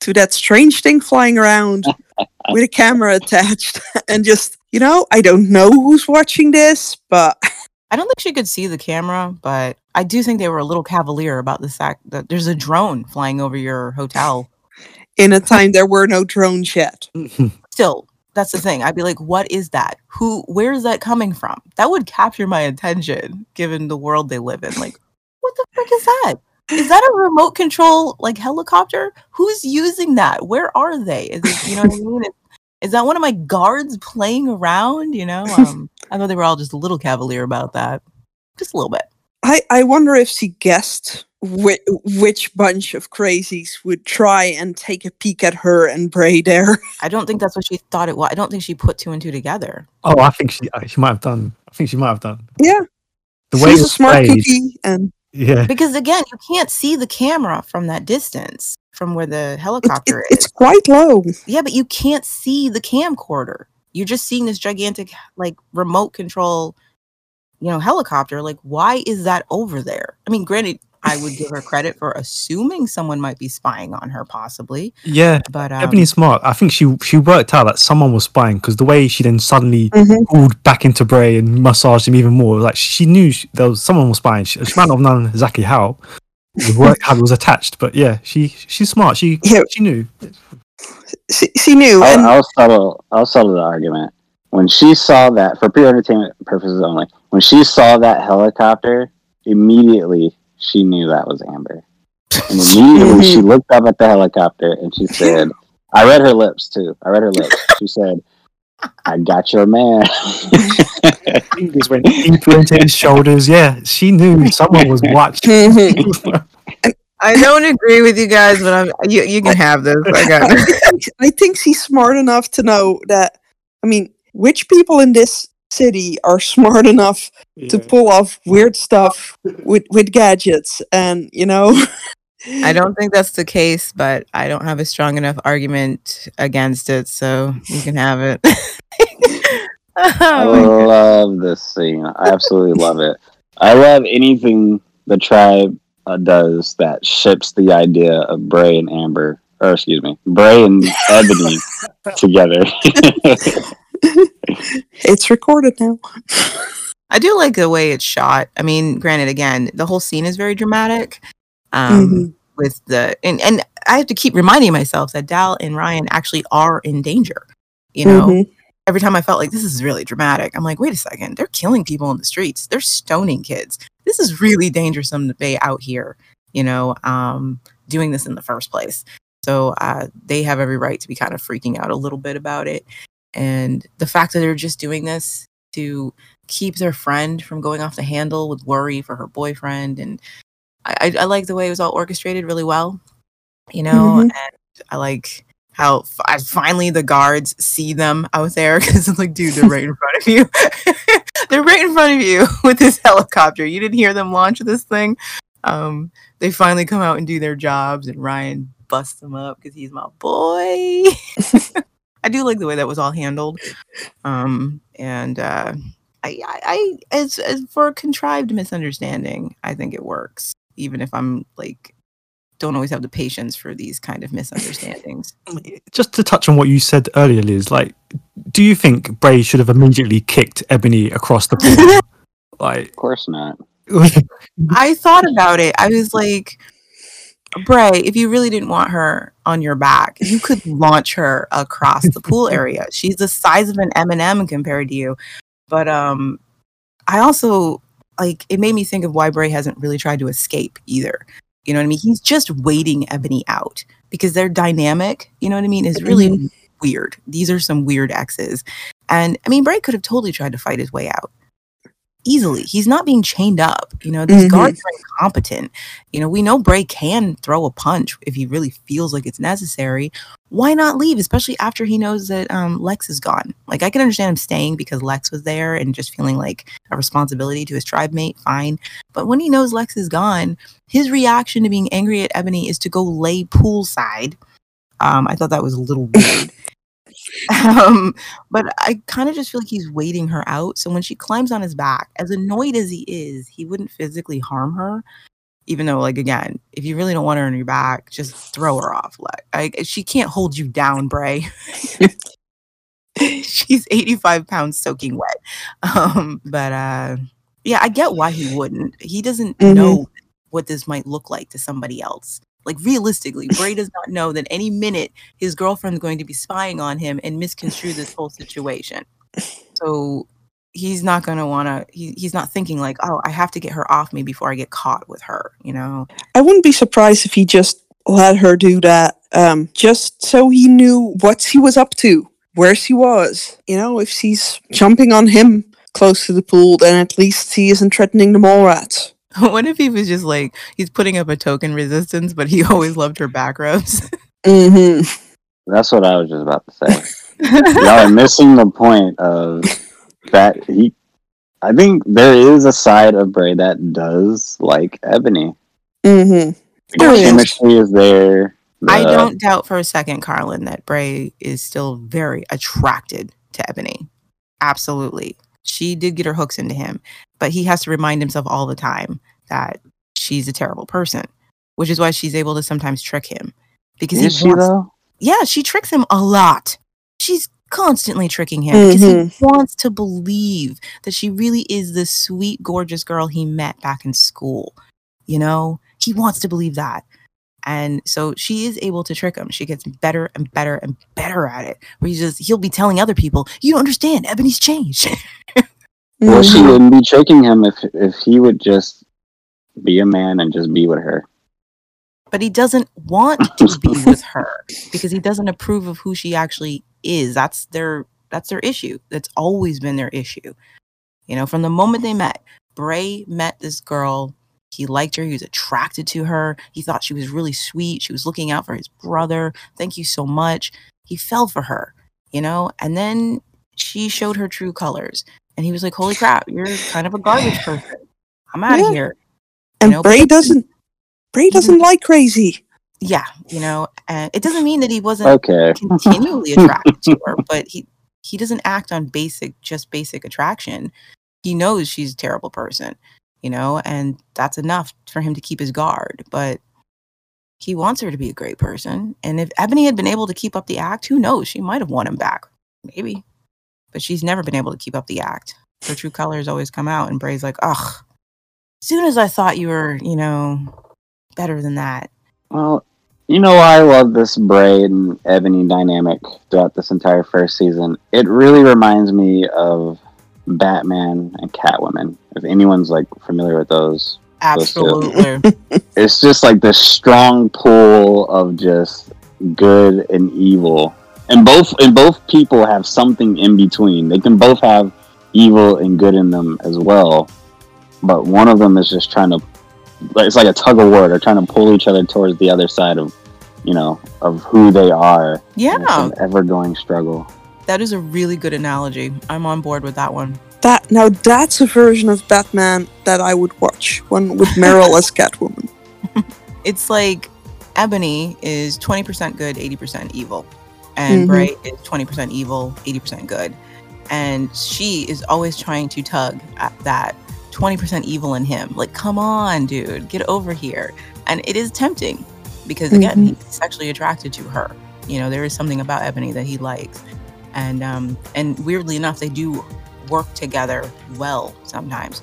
S2: to that strange thing flying around (laughs) with a camera attached (laughs) and just, you know, I don't know who's watching this, but
S4: I don't think she could see the camera, but I do think they were a little cavalier about the fact that there's a drone flying over your hotel.
S2: in a time there were no drones yet. (laughs)
S4: Still, that's the thing. I'd be like, what is that? Who where is that coming from? That would capture my attention given the world they live in. Like, what the frick is that? Is that a remote control like helicopter? Who's using that? Where are they? Is it you know what I mean? Is, is that one of my guards playing around? You know? Um I thought they were all just a little cavalier about that. Just a little bit.
S2: I, I wonder if she guessed whi- which bunch of crazies would try and take a peek at her and Bray there.
S4: I don't think that's what she thought it was. I don't think she put two and two together.
S3: Oh, I think she uh, she might have done. I think she might have done.
S2: Yeah.
S3: The way
S2: She's a smart
S3: played,
S2: cookie and
S3: yeah,
S4: Because again, you can't see the camera from that distance. from where the helicopter is.
S2: It's quite low.
S4: Yeah, but you can't see the camcorder. You're just seeing this gigantic like remote control, you know, helicopter. Like, why is that over there? I mean, granted, I would give her credit for assuming someone might be spying on her, possibly.
S3: Yeah,
S4: But um,
S3: Ebony Smart. I think she she worked out that someone was spying because the way she then suddenly
S2: Mhm.
S3: pulled back into Bray and massaged him even more, like she knew she, there was someone was spying. She, she might not have known exactly how, the work how it was attached, but yeah, she she's smart. She
S2: Yeah.
S3: she knew.
S2: She, she knew.
S5: I'll, I'll settle. I'll settle the argument. When she saw that, for pure entertainment purposes only, when she saw that helicopter, immediately she knew that was Amber, and (laughs) immediately she mhm. looked up at the helicopter and she said, "I read her lips too. I read her lips." She said, "I got your man." (laughs)
S3: Fingers went deeper into his shoulders. Yeah, she knew someone was watching. (laughs)
S4: I don't agree with you guys, but I'm you. You can have this. I got.
S2: I think, I think she's smart enough to know that. I mean, which people in this city are smart enough to pull off weird stuff with with gadgets? And you know, (laughs)
S4: I don't think that's the case, but I don't have a strong enough argument against it, so you can have it. (laughs)
S5: I
S4: Oh my God.
S5: love this scene. I absolutely love it. I love anything the tribe uh, does that ships the idea of Bray and Amber, or excuse me, Bray and Ebony (laughs) together.
S2: It's recorded now.
S4: I do like the way it's shot. I mean, granted, again, the whole scene is very dramatic. Um,
S2: Mhm.
S4: with the and and I have to keep reminding myself that Dal and Ryan actually are in danger. You know,
S2: Mhm.
S4: every time I felt like this is really dramatic, I'm like, wait a second, they're killing people in the streets. They're stoning kids. This is really dangerous to be out here, you know, um, doing this in the first place. So uh, they have every right to be kind of freaking out a little bit about it. And the fact that they're just doing this to keep their friend from going off the handle with worry for her boyfriend. And I, I, I like the way it was all orchestrated really well, you know,
S2: Mhm.
S4: and I like how f- I- finally the guards see them out there (laughs) because it's like, dude, they're right in front of you. (laughs) they're right in front of you (laughs) with this helicopter. You didn't hear them launch this thing. Um, they finally come out and do their jobs, and Ryan busts them up because he's my boy. I do like the way that was all handled. Um, and uh, I, I, I as, as for a contrived misunderstanding, I think it works, even if I'm like don't always have the patience for these kind of misunderstandings. (laughs)
S3: Just to touch on what you said earlier, Liz, like, do you think Bray should have immediately kicked Ebony across the (laughs) pool? like,
S5: of course not. (laughs)
S4: I thought about it. I was like, Bray, if you really didn't want her on your back, you could (laughs) launch her across the pool area. She's the size of an M&M compared to you. But um I also like it made me think of why Bray hasn't really tried to escape either. You know what I mean? He's just waiting Ebony out because their dynamic, you know what I mean, is really weird. These are some weird exes. And I mean, Bray could have totally tried to fight his way out easily. He's not being chained up. You know, these
S2: Mhm.
S4: guards are incompetent. You know, we know Bray can throw a punch if he really feels like it's necessary. Why not leave, especially after he knows that um, Lex is gone? Like, I can understand him staying because Lex was there and just feeling like a responsibility to his tribe mate, fine. But when he knows Lex is gone, his reaction to being angry at Ebony is to go lay poolside. Um, I thought that was a little (laughs) weird. (laughs) (laughs) um, but I kind of just feel like he's waiting her out. So when she climbs on his back, as annoyed as he is, he wouldn't physically harm her. Even though, like again, if you really don't want her on your back, just throw her off. Like, I, she can't hold you down, Bray. (laughs) She's 85 pounds soaking wet. Um, but uh, yeah, I get why he wouldn't. He doesn't
S2: Mhm.
S4: know what this might look like to somebody else. Like realistically, Bray does not know that any minute his girlfriend's going to be spying on him and misconstrue this whole situation. So he's not going to want to. He, he's not thinking like, oh, I have to get her off me before I get caught with her. You know?
S2: I wouldn't be surprised if he just let her do that, um, just so he knew what she was up to, where she was. You know, if she's jumping on him close to the pool, then at least he isn't threatening the mole rats. (laughs)
S4: what if he was just like he's putting up a token resistance, but he (laughs) always loved her back rubs?
S2: Mm-hmm.
S5: That's what I was just about to say. (laughs) Y'all are missing the point of that he. I think there is a side of Bray that does like Ebony.
S2: Mm-hmm.
S5: The
S2: There is.
S5: chemistry is there.
S4: I don't doubt for a second, Carlin, that Bray is still very attracted to Ebony. Absolutely. She did get her hooks into him, but he has to remind himself all the time that she's a terrible person, which is why she's able to sometimes trick him. Because
S5: Is
S4: he
S5: she
S4: wants, yeah, she tricks him a lot. She's constantly tricking him because he mm-hmm. wants to believe that she really is the sweet, gorgeous girl he met back in school. You know, he wants to believe that. And so she is able to trick him. She gets better and better and better at it. Where he's just he'll be telling other people, "You don't understand. Ebony's changed." (laughs)
S5: Well, she wouldn't be tricking him if if he would just be a man and just be with her.
S4: but he doesn't want to be (laughs) with her because he doesn't approve of who she actually is. That's their that's their issue. That's always been their issue. You know, from the moment they met, Bray met this girl. He liked her. He was attracted to her. He thought she was really sweet. She was looking out for his brother. Thank you so much. He fell for her, you know, and then she showed her true colors. And he was like, Holy crap, you're kind of a garbage (sighs) person. I'm out of
S2: Yeah.
S4: here.
S2: And
S4: know,
S2: Bray doesn't. Bray doesn't like crazy.
S4: yeah you know and it doesn't mean that he wasn't
S5: Okay. (laughs)
S4: continually attracted to her but he he doesn't act on basic just basic attraction he knows she's a terrible person you know and that's enough for him to keep his guard but he wants her to be a great person and if ebony had been able to keep up the act who knows she might have won him back maybe but she's never been able to keep up the act her true colors always come out and bray's like ugh soon as i thought you were you know better than that
S5: Well, you know I love this Bray and Ebony dynamic throughout this entire first season? It really reminds me of Batman and Catwoman. If anyone's like familiar with those, those
S4: absolutely (laughs)
S5: it's just like this strong pull of just good and evil. And both and both people have something in between. They can both have evil and good in them as well. But one of them is just trying to it's like a tug of war. They're trying to pull each other towards the other side of you know, of who they are. And it's
S4: yeah
S5: an ever going struggle.
S4: That is a really good analogy. I'm on board with that one.
S2: That now that's a version of Batman that I would watch. One with Meryl as Catwoman. (laughs)
S4: It's like Ebony is 20% good, 80% evil. And
S2: Mhm.
S4: Bray is 20% evil, 80% good. And she is always trying to tug at that 20% evil in him. Like, come on, dude, get over here. And it is tempting because, again,
S2: Mhm.
S4: he's sexually attracted to her. You know, there is something about Ebony that he likes. And um, and weirdly enough, they do work together well sometimes.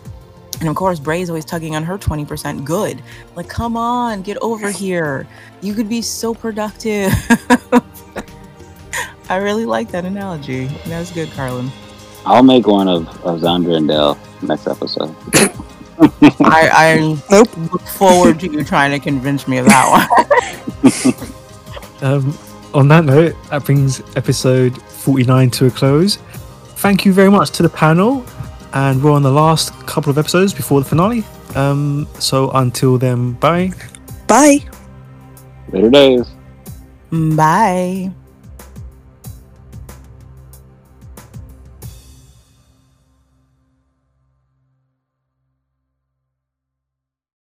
S4: And of course, Bray's always tugging on her 20% good. Like, come on, get over here. You could be so productive. (laughs) I really like that analogy. That was good, Carlin.
S5: I'll make one of, of Zandra and Dale next episode. (laughs)
S4: I, I
S2: Nope.
S4: look forward to you trying to convince me of that one. (laughs)
S3: Um, on that note, that brings episode 49 to a close. Thank you very much to the panel, and we're on the last couple of episodes before the finale. Um, so until then, bye.
S2: Bye.
S5: Later days.
S4: Bye.